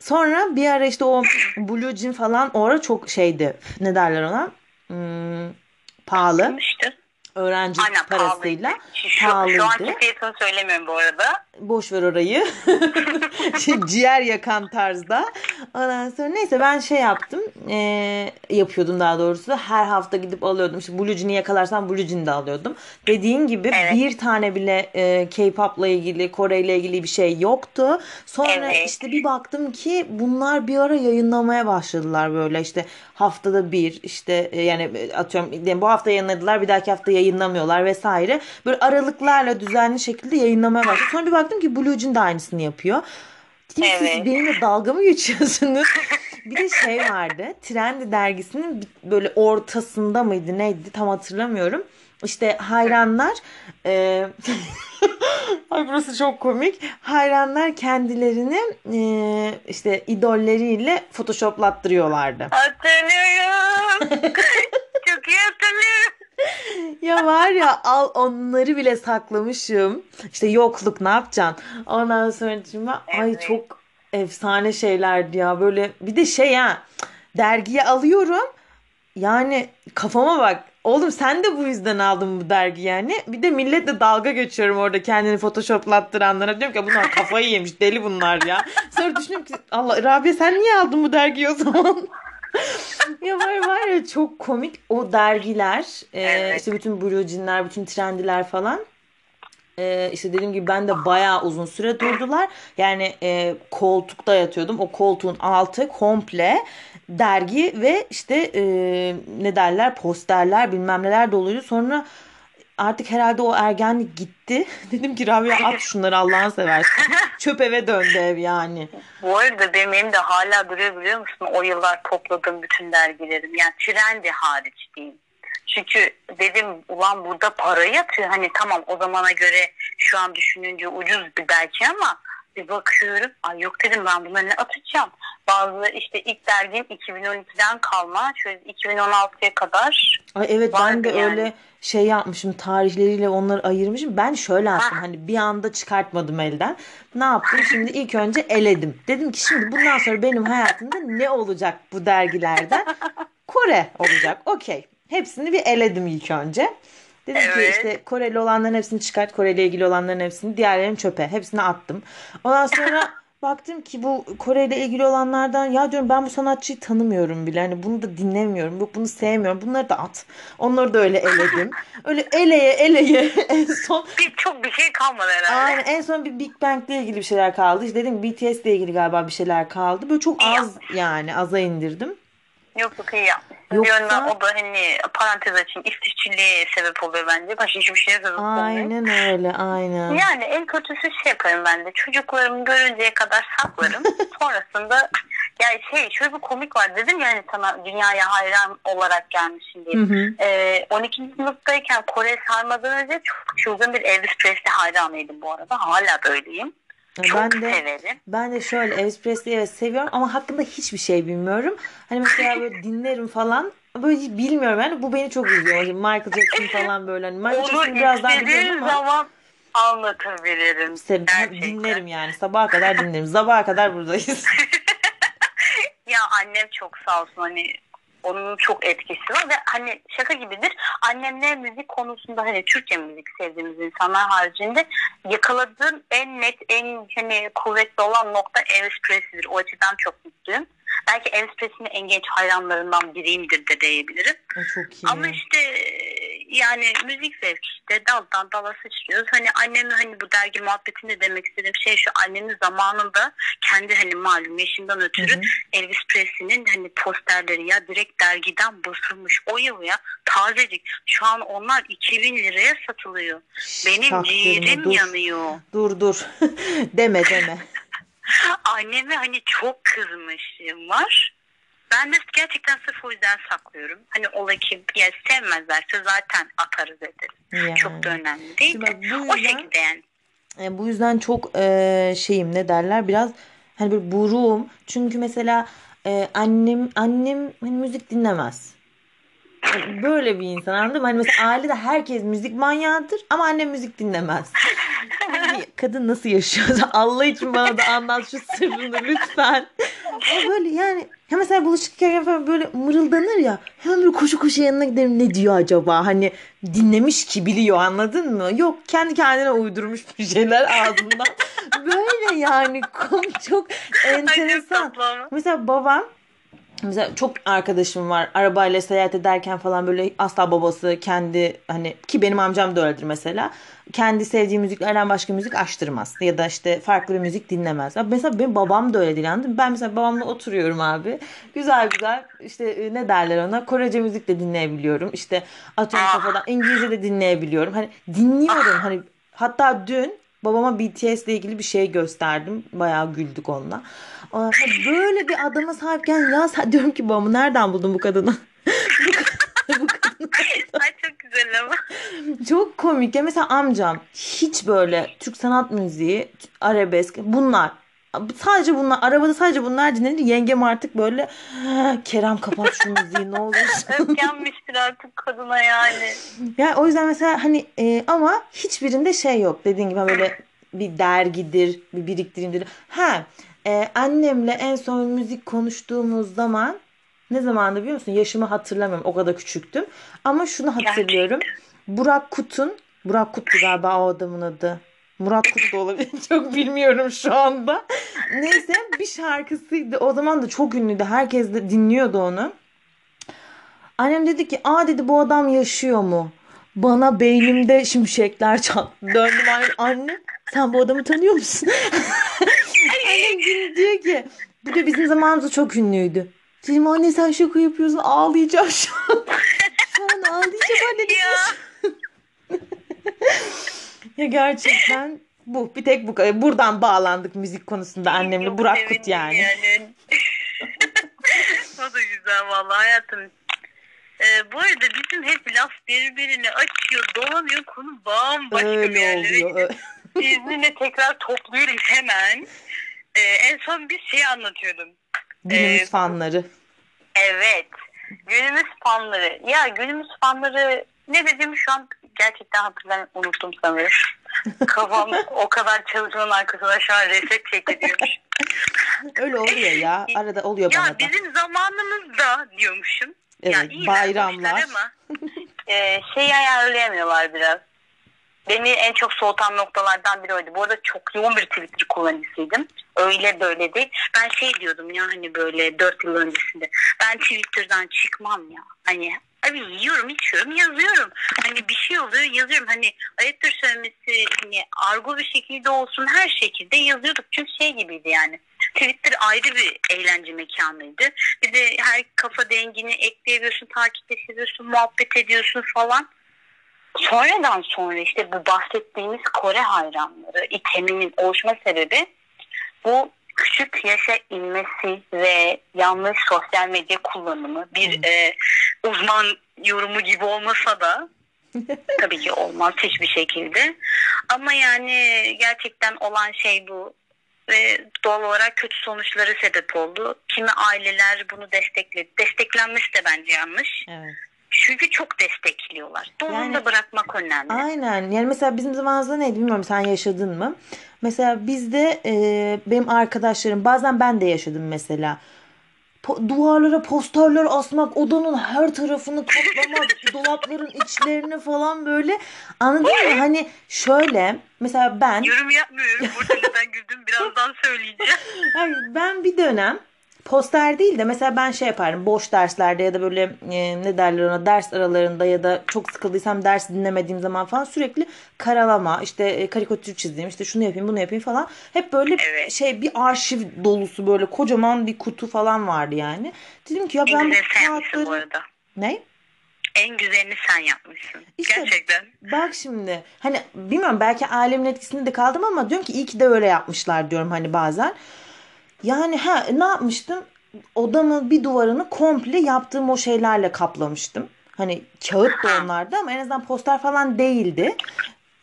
Sonra bir ara işte o Blue Jean falan o ara çok şeydi. Ne derler ona? Hmm, pahalı. Öğrenci Aynen parasıyla pahalıydı. Şu, şu pahalıydı. anki fiyatını söylemiyorum bu arada. Boş ver orayı. Şey, Ciğer yakan tarzda. Ondan sonra neyse ben şey yaptım. Ee, yapıyordum daha doğrusu. Her hafta gidip alıyordum. İşte Blue Jean'i yakalarsam Blue Jean'i de alıyordum. Dediğin gibi Evet. bir tane bile e, K-pop'la ilgili, Kore ile ilgili bir şey yoktu. Sonra Evet. işte bir baktım ki bunlar bir ara yayınlamaya başladılar böyle işte haftada bir işte e, yani e, atıyorum diyelim bu hafta yayınladılar bir dahaki hafta yayınlamıyorlar vesaire. Böyle aralıklarla düzenli şekilde yayınlamaya başladı. Sonra bir baktım ki Blue Jean de aynısını yapıyor. Dedim siz Evet. benimle dalga mı geçiyorsunuz? bir de şey vardı. Trendy dergisinin böyle ortasında mıydı neydi tam hatırlamıyorum. İşte hayranlar e, Ay burası çok komik. Hayranlar kendilerini e, işte idolleriyle photoshoplattırıyorlardı. Hatırlıyorum. Çok iyi hatırlıyorum. Ya var ya al onları bile saklamışım. İşte yokluk ne yapacaksın? Ondan sonra ay Evet. çok efsane şeylerdi ya. Böyle bir de şey ha dergiyi alıyorum. Yani kafama bak. Oğlum sen de bu yüzden aldın bu dergi yani. Bir de milletle dalga geçiyorum orada kendini photoshoplattıranlara. Diyorum ki bunlar kafayı yemiş deli bunlar ya. Sonra düşünüyorum ki Allah Rabia sen niye aldın bu dergiyi o zaman? ya var var ya çok komik o dergiler e, Evet. işte bütün Blue Jean'ler bütün trendiler falan. E, işte dediğim gibi ben de bayağı uzun süre durdular. Yani e, koltukta yatıyordum. O koltuğun altı komple dergi ve işte e, ne derler posterler bilmem neler doluydu. Sonra artık herhalde o ergenlik gitti dedim ki Rabia at şunları Allah'ını seversen çöp eve döndü ev yani Bu arada benim elimde hala duruyor biliyor musun? O yıllar topladığım bütün dergilerim. Yani trendi hariç diyeyim. Çünkü dedim ulan burada para yatıyor. Hani tamam o zamana göre şu an düşününce ucuz bir belki ama bir bakıyorum. Ay yok dedim ben bunları ne atacağım. Bazıları işte ilk dergim 2012'den kalma. Şöyle 2016'ya kadar. Ay evet ben de yani. öyle şey yapmışım tarihleriyle onları ayırmışım. Ben şöyle yaptım hani bir anda çıkartmadım elden. Ne yaptım? Şimdi ilk önce eledim. Dedim ki şimdi bundan sonra benim hayatımda ne olacak bu dergilerden? Kore olacak. Okey. Hepsini bir eledim ilk önce. Dedim ki Evet. işte Koreli olanların hepsini çıkart. Koreli ilgili olanların hepsini. Diğerlerini çöpe. Hepsini attım. Ondan sonra baktım ki bu Kore ile ilgili olanlardan ya diyorum ben bu sanatçıyı tanımıyorum bile. Hani bunu da dinlemiyorum. Yok bunu sevmiyorum. Bunları da at. Onları da öyle eledim. Öyle eleye eleye en son Bir, çok bir şey kalmadı herhalde. Aynen en son bir Big Bang ile ilgili bir şeyler kaldı. İşte dedim BTS ile ilgili galiba bir şeyler kaldı. Böyle çok az yani aza indirdim. Yok yok iyi yapmışsın. Yoksa- Bir yönden o da hani parantez açayım işsizçiliğe sebep oluyor bence. Başka hiçbir şeye sebep olmuyor. Aynen öyle aynen. Yani en kötüsü şey yaparım ben de. Çocuklarımı görünceye kadar saklarım. Sonrasında yani şey şöyle bir komik var dedim yani sana dünyaya hayran olarak gelmişim diye. Hı hı. Ee, 12. sınıftayken Kore sarmadan önce çok çılgın bir Elvis Presley hayranıydım bu arada. Hala da öyleyim. Çok Ben de severim. ben de şöyle Elvis Presley'i evet seviyorum ama hakkında hiçbir şey bilmiyorum. Hani mesela böyle dinlerim falan. Böyle hiç bilmiyorum yani bu beni çok üzüyor. Hani Michael Jackson falan böyle hani Michael Onu Jackson'ı biraz daha biliyorum ama zaman anlatabilirim. se- Gerçekten. dinlerim yani sabaha kadar dinlerim. Sabaha kadar buradayız. Ya annem çok sağ olsun hani onun çok etkisi var ve hani şaka gibidir. Annemle müzik konusunda hani Türkçe müzik sevdiğimiz insanlar haricinde yakaladığım en net en hani kuvvetli olan nokta Elvis Presley'dir. O açıdan çok mutluyum. Belki Presley'nin en genç hayranlarından biriyimdir de diyebilirim. Ay, çok iyi. Ama işte yani müzik zevki işte daldan dala sıçrıyoruz. Hani annemle hani bu dergi muhabbetinde demek istediğim şey şu annemin zamanında kendi hani malum yaşından ötürü Hı hı. Elvis Presley'nin hani posterleri ya direkt dergiden basılmış o yıl ya tazecik. Şu an onlar 2000 liraya satılıyor. Benim Çaktırma, ciğerim dur. yanıyor. Dur dur. deme deme. Anneme hani çok kızmışlığım var. Ben de gerçekten sırf o yüzden saklıyorum. Hani ola ki ya sevmezlerse zaten atarız ederiz. Yani. Çok da önemli değil de. bu O yüzden- şekilde yani. E, bu yüzden çok e, şeyim ne derler biraz hani böyle buruğum. Çünkü mesela e, annem annem hani müzik dinlemez. Böyle bir insan anladın mı? Hani mesela ailede herkes müzik manyağıdır ama annem müzik dinlemez. Hani kadın nasıl yaşıyor? Allah için bana da anlat şu sırrını lütfen. Ama böyle yani ya mesela bulaşık yıkarken falan böyle mırıldanır ya. Hemen böyle koşu koşu yanına giderim ne diyor acaba? Hani dinlemiş ki biliyor anladın mı? Yok kendi kendine uydurmuş bir şeyler ağzından. böyle yani çok enteresan. Mesela babam Mesela çok arkadaşım var arabayla seyahat ederken falan böyle asla babası kendi hani ki benim amcam da öyledir mesela. Kendi sevdiği müziklerden başka müzik açtırmaz ya da işte farklı bir müzik dinlemez. Mesela benim babam da öyle değil? Ben mesela babamla oturuyorum abi. Güzel güzel işte e, ne derler ona Korece müzik de dinleyebiliyorum. İşte atom kafadan İngilizce de dinleyebiliyorum. Hani dinliyorum hani hatta dün babama BTS ile ilgili bir şey gösterdim. Bayağı güldük onunla. Böyle bir adama sahipken ya sen diyorum ki babamı nereden buldun bu kadını? bu kadını. Ay çok güzel ama. Çok komik. Ya mesela amcam hiç böyle Türk sanat müziği, arabesk bunlar Sadece bunlar arabada sadece bunlar dinlenir. Yengem artık böyle Kerem kapat şu müziği ne olur. Öfkenmiştir artık kadına yani. Yani o yüzden mesela hani e, ama hiçbirinde şey yok. Dediğin gibi böyle bir dergidir, bir biriktirimdir. Ha e, annemle en son müzik konuştuğumuz zaman ne zamandı biliyor musun? Yaşımı hatırlamıyorum. O kadar küçüktüm. Ama şunu hatırlıyorum. Burak Kut'un Burak Kut'tu galiba o adamın adı. Murat Kut da olabilir. Çok bilmiyorum şu anda. Neyse bir şarkısıydı. O zaman da çok ünlüydü. Herkes de dinliyordu onu. Annem dedi ki aa dedi bu adam yaşıyor mu? Bana beynimde şimşekler çattı. Döndüm anne, anne sen bu adamı tanıyor musun? Annem diyor ki bu da bizim zamanımızda çok ünlüydü. Dedim anne sen şaka yapıyorsun ağlayacağım şu an. şu an ağlayacağım anne. Ya. ya gerçekten bu. Bir tek bu. Buradan bağlandık müzik konusunda annemle. Burak Kut yani. yani. o da güzel vallahi hayatım. Ee, bu arada bizim hep laf birbirini açıyor, dolanıyor, konu bambaşka Öyle bir yerlere oluyor. İzninle tekrar topluyoruz hemen. Ee, en son bir şey anlatıyordum. Günümüz ee, fanları. Evet. Günümüz fanları. Ya günümüz fanları ne dediğimi şu an gerçekten hatırlamıyorum. Unuttum sanırım. Kafam o kadar çalışmanın arkasına şu an reset çekiliyormuş. Öyle oluyor ya. Arada oluyor ya bana da. Ya bizim zamanımızda diyormuşum. Evet, ya iyi bayramlar. Ama e, şeyi ayarlayamıyorlar biraz. Beni en çok soğutan noktalardan biri oydu. Bu arada çok yoğun bir Twitter kullanıcısıydım. Öyle böyle değil. Ben şey diyordum ya hani böyle dört yıl öncesinde. Ben Twitter'dan çıkmam ya. Hani Abi yiyorum, içiyorum, yazıyorum. Hani bir şey oluyor, yazıyorum. Hani ayıptır söylemesi, hani argo bir şekilde olsun her şekilde yazıyorduk. Çünkü şey gibiydi yani. Twitter ayrı bir eğlence mekanıydı. Bir de her kafa dengini ekleyebiliyorsun, takipleşebiliyorsun, muhabbet ediyorsun falan. Sonradan sonra işte bu bahsettiğimiz Kore hayranları iteminin oluşma sebebi bu küçük yaşa inmesi ve yanlış sosyal medya kullanımı bir e, uzman yorumu gibi olmasa da tabii ki olmaz hiçbir şekilde. Ama yani gerçekten olan şey bu ve doğal olarak kötü sonuçları sebep oldu. Kimi aileler bunu destekledi. Desteklenmesi de bence yanlış. Evet. Çünkü çok destekliyorlar. Doğru yani, bırakmak önemli. Aynen. Yani mesela bizim zamanımızda neydi bilmiyorum sen yaşadın mı? Mesela bizde e, benim arkadaşlarım bazen ben de yaşadım mesela. Po- duvarlara posterler asmak, odanın her tarafını kaplamak, dolapların içlerini falan böyle. Anladın mı? Hani şöyle mesela ben... Yorum yapmıyorum. Burada neden güldüm birazdan söyleyeceğim. Hayır, ben bir dönem poster değil de mesela ben şey yaparım boş derslerde ya da böyle e, ne derler ona ders aralarında ya da çok sıkıldıysam ders dinlemediğim zaman falan sürekli karalama işte e, karikatür çizeyim işte şunu yapayım bunu yapayım falan hep böyle evet. şey bir arşiv dolusu böyle kocaman bir kutu falan vardı yani. Dedim ki ya ben bu kağıtları... bu arada. Ne? En güzelini sen yapmışsın. İşte, Gerçekten. Bak şimdi hani bilmiyorum belki alemin etkisinde de kaldım ama diyorum ki iyi ki de öyle yapmışlar diyorum hani bazen. Yani ha ne yapmıştım? Odamın bir duvarını komple yaptığım o şeylerle kaplamıştım. Hani kağıt da onlardı ama en azından poster falan değildi.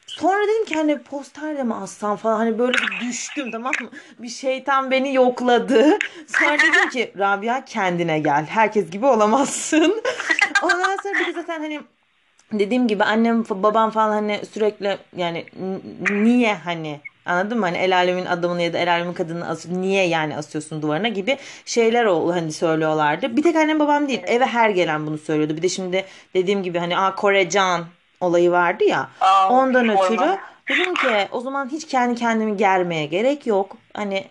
Sonra dedim ki hani poster de mi assam falan hani böyle bir düştüm tamam mı? Bir şeytan beni yokladı. Sonra dedim ki Rabia kendine gel. Herkes gibi olamazsın. Ondan sonra bir de zaten hani dediğim gibi annem babam falan hani sürekli yani niye hani Anladın mı? Hani el alemin adamını ya da el alemin kadını as niye yani asıyorsun duvarına gibi şeyler o hani söylüyorlardı. Bir tek annem babam değil. Eve her gelen bunu söylüyordu. Bir de şimdi dediğim gibi hani Aa, Kore Can olayı vardı ya. Aa, ondan ötürü dedim ki o zaman hiç kendi kendimi germeye gerek yok. Hani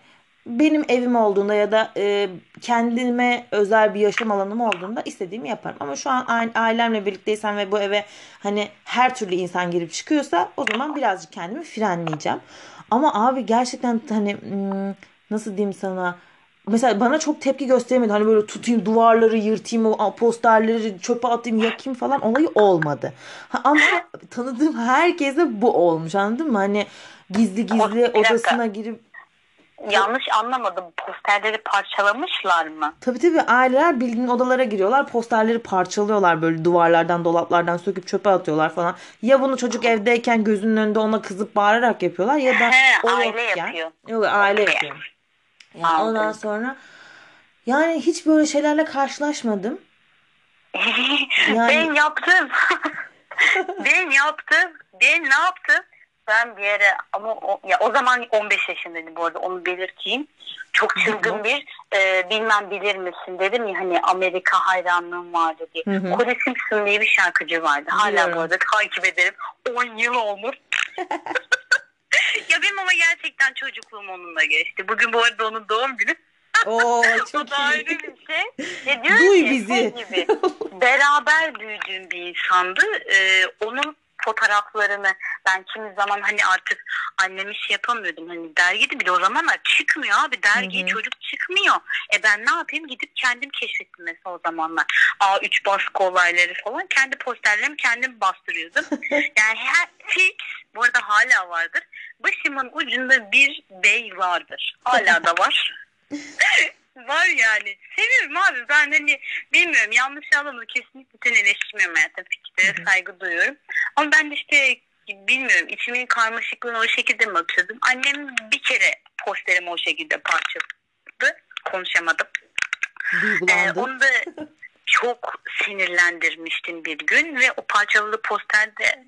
benim evim olduğunda ya da e, kendime özel bir yaşam alanım olduğunda istediğimi yaparım. Ama şu an ailemle birlikteysem ve bu eve hani her türlü insan girip çıkıyorsa o zaman birazcık kendimi frenleyeceğim. Ama abi gerçekten hani hmm, nasıl diyeyim sana mesela bana çok tepki göstermedi. Hani böyle tutayım duvarları yırtayım o posterleri çöpe atayım yakayım falan olayı olmadı. Ha, ama tanıdığım herkese bu olmuş anladın mı? Hani gizli gizli odasına girip Yanlış anlamadım. Posterleri parçalamışlar mı? Tabii tabii aileler bildiğin odalara giriyorlar. Posterleri parçalıyorlar böyle duvarlardan dolaplardan söküp çöpe atıyorlar falan. Ya bunu çocuk evdeyken gözünün önünde ona kızıp bağırarak yapıyorlar ya da He, o aile yokken, yapıyor. Yok aile yapıyor. Yani ondan sonra yani hiç böyle şeylerle karşılaşmadım. yani... ben yaptım. ben yaptım. Ben ne yaptım? Ben bir yere ama o, ya o zaman 15 yaşındaydım bu arada onu belirteyim. Çok çılgın bir e, bilmem bilir misin dedim ya hani Amerika hayranlığım vardı diye. Hı hı. Simpson diye bir şarkıcı vardı. Hala Biliyorum. bu arada takip ederim. 10 yıl olmuş. ya benim ama gerçekten çocukluğum onunla geçti. Bugün bu arada onun doğum günü. Oo, çok o da ayrı bir şey. Ya Duy ki, bizi. Şey gibi, beraber büyüdüğüm bir insandı. Ee, onun fotoğraflarını ben kimi zaman hani artık annemi şey yapamıyordum. Hani dergide bile o zamanlar çıkmıyor abi. Dergi çocuk çıkmıyor. E ben ne yapayım? Gidip kendim keşfettim mesela o zamanlar. A3 baskı olayları falan. Kendi posterlerimi kendim bastırıyordum. yani her fix bu arada hala vardır. Başımın ucunda bir bey vardır. Hala da var. var yani. Seviyorum abi. Ben hani bilmiyorum yanlış anlamadım. Kesinlikle seni eleştirmiyorum hayatım. Fikirlere saygı duyuyorum. Ama ben de işte bilmiyorum içimin karmaşıklığını o şekilde mi atıyordum. Annem bir kere posterimi o şekilde parçaladı. Konuşamadım. Ee, onu da çok sinirlendirmiştim bir gün ve o parçalı posterde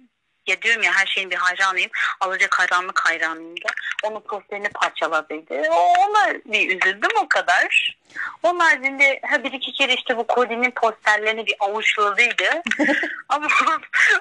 ya diyorum ya her şeyin bir hayranıyım. Alacak hayranlık hayranıyım da. Onun posterini parçaladıydı. Ona bir üzüldüm o kadar. Onun haricinde ha, bir iki kere işte bu Cody'nin posterlerini bir avuçladıydı. Ama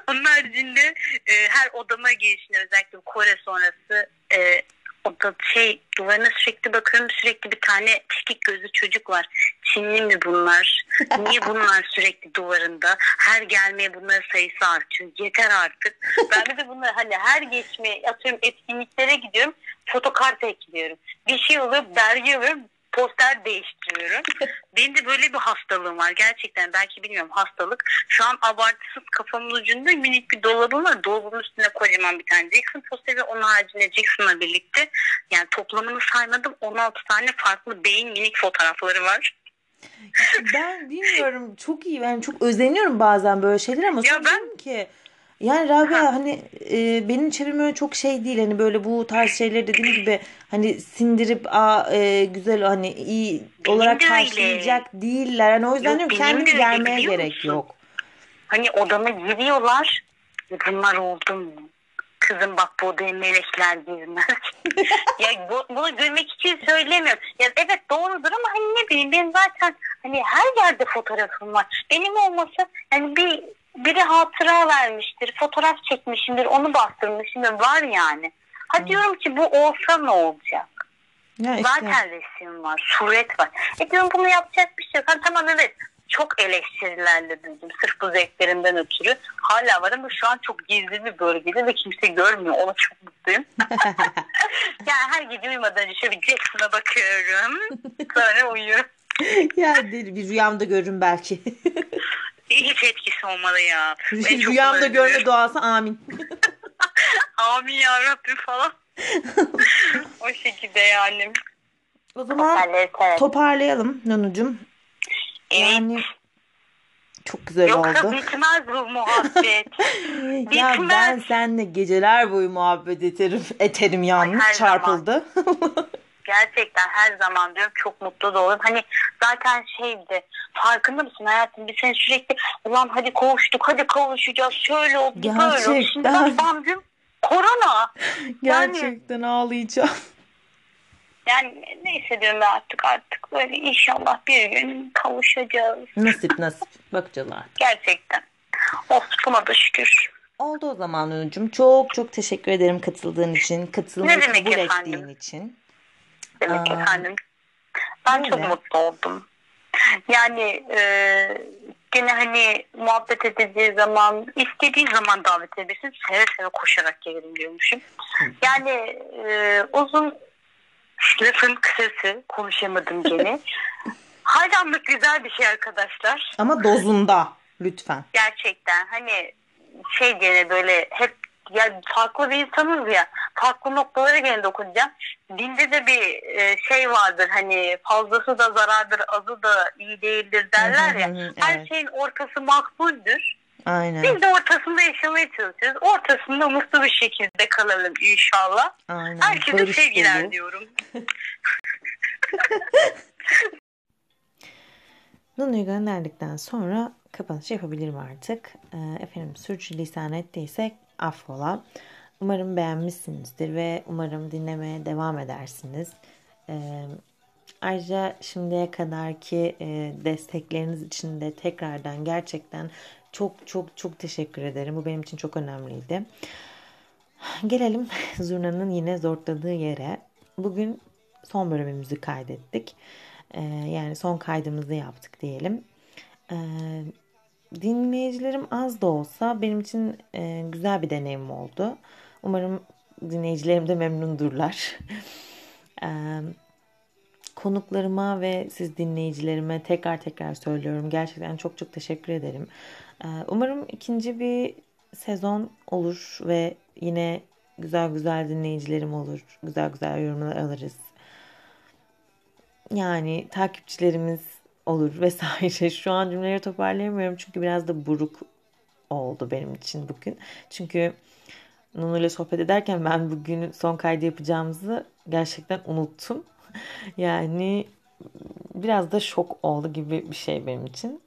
onun haricinde e, her odama girişinde özellikle Kore sonrası e, o da şey duvarına sürekli bakıyorum sürekli bir tane çekik gözlü çocuk var. Çinli mi bunlar? Niye bunlar sürekli duvarında? Her gelmeye bunların sayısı artıyor. Yeter artık. Ben de bunlar hani her geçmeye atıyorum etkinliklere gidiyorum. Fotokart ekliyorum. Bir şey oluyor dergi alıyorum poster değiştiriyorum. Benim de böyle bir hastalığım var. Gerçekten belki bilmiyorum hastalık. Şu an abartısız kafamın ucunda minik bir dolabım var. Dolabın üstüne kocaman bir tane Jackson posteri onun haricinde Jackson'la birlikte yani toplamını saymadım 16 tane farklı beyin minik fotoğrafları var. ben bilmiyorum çok iyi ben çok özeniyorum bazen böyle şeyler ama ya ben ki yani Rabia hani e, benim çevrem öyle çok şey değil hani böyle bu tarz şeyleri dediğim gibi hani sindirip a e, güzel hani iyi benim olarak de karşılayacak değiller. Hani o yüzden yok, diyorum kendimi germeye gerek musun? yok. Hani odama giriyorlar bunlar oldu mu? Kızım bak bu odaya melekler girmez. ya bu, bunu görmek için söylemiyorum. Ya evet doğrudur ama hani ne bileyim ben zaten hani her yerde fotoğrafım var. Benim olmasa hani bir biri hatıra vermiştir, fotoğraf çekmişimdir, onu bastırmışımdır. Var yani. Ha hmm. diyorum ki bu olsa ne olacak? Ya işte. Zaten resim var, suret var. E diyorum bunu yapacak bir şey yok. Ha, tamam evet çok eleştirilerle büyüdüm. Sırf bu zevklerinden ötürü. Hala var ama şu an çok gizli bir bölgede ve kimse görmüyor. Ona çok mutluyum. yani her gece uyumadan önce şöyle bir Jackson'a bakıyorum. Sonra uyuyorum. ya bir rüyamda görürüm belki. Hiç etkisi olmalı ya. Rüyamda görme duası amin. amin ya Rabbim falan. o şekilde yani. O zaman toparlayalım Nanucum. Evet. Yani çok güzel Yoksa oldu. Yoksa bitmez bu muhabbet. ya bitmez. ben seninle geceler boyu muhabbet ederim. Eterim yalnız Ay, çarpıldı. Gerçekten her zaman diyorum çok mutlu da olurum. Hani zaten şeydi farkında mısın hayatım biz seni sürekli ulan hadi kavuştuk hadi kavuşacağız şöyle oldu böyle oldu. Şimdi bak bamcım korona. Gerçekten yani, ağlayacağım. Yani neyse diyorum ben artık artık böyle inşallah bir gün kavuşacağız. Nasip nasip bakacağız artık. Gerçekten. Of buna da şükür. Oldu o zaman Öncüm. Çok çok teşekkür ederim katıldığın için. Katılmayı kabul efendim? ettiğin için. Demek Aa, efendim. Ben öyle. çok mutlu oldum. Yani e, gene hani muhabbet edeceği zaman istediğin zaman davet edebilirsin. Seve seve koşarak gelirim diyormuşum. Yani e, uzun lafın kısası konuşamadım gene. Hayranlık güzel bir şey arkadaşlar. Ama dozunda lütfen. Gerçekten hani şey gene böyle hep ya farklı bir insanız ya farklı noktalara gene dokunacağım. Dinde de bir e, şey vardır hani fazlası da zarardır azı da iyi değildir derler ya. evet. Her şeyin ortası makbuldür. Aynen. Biz de ortasında yaşamaya çalışıyoruz. Ortasında mutlu bir şekilde kalalım inşallah. Aynen. Herkese Barış sevgiler dolu. diyorum. Nunu'yu gönderdikten sonra kapanış yapabilirim artık. Ee, efendim sürçülisan ettiysek affola. Umarım beğenmişsinizdir ve umarım dinlemeye devam edersiniz. Ee, ayrıca şimdiye kadarki e, destekleriniz için de tekrardan gerçekten çok çok çok teşekkür ederim. Bu benim için çok önemliydi. Gelelim Zurna'nın yine zorladığı yere. Bugün son bölümümüzü kaydettik. Ee, yani son kaydımızı yaptık diyelim. Ee, dinleyicilerim az da olsa benim için e, güzel bir deneyim oldu. Umarım dinleyicilerim de memnundurlar. e, konuklarıma ve siz dinleyicilerime tekrar tekrar söylüyorum. Gerçekten çok çok teşekkür ederim. E, umarım ikinci bir sezon olur ve yine güzel güzel dinleyicilerim olur. Güzel güzel yorumlar alırız. Yani takipçilerimiz olur vesaire. Şu an cümleleri toparlayamıyorum çünkü biraz da buruk oldu benim için bugün. Çünkü Nunu ile sohbet ederken ben bugün son kaydı yapacağımızı gerçekten unuttum. Yani biraz da şok oldu gibi bir şey benim için.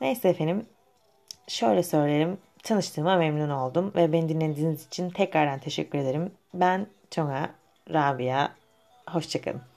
Neyse efendim. Şöyle söyleyelim. Tanıştığıma memnun oldum ve beni dinlediğiniz için tekrardan teşekkür ederim. Ben Çonga Rabia. Hoşçakalın.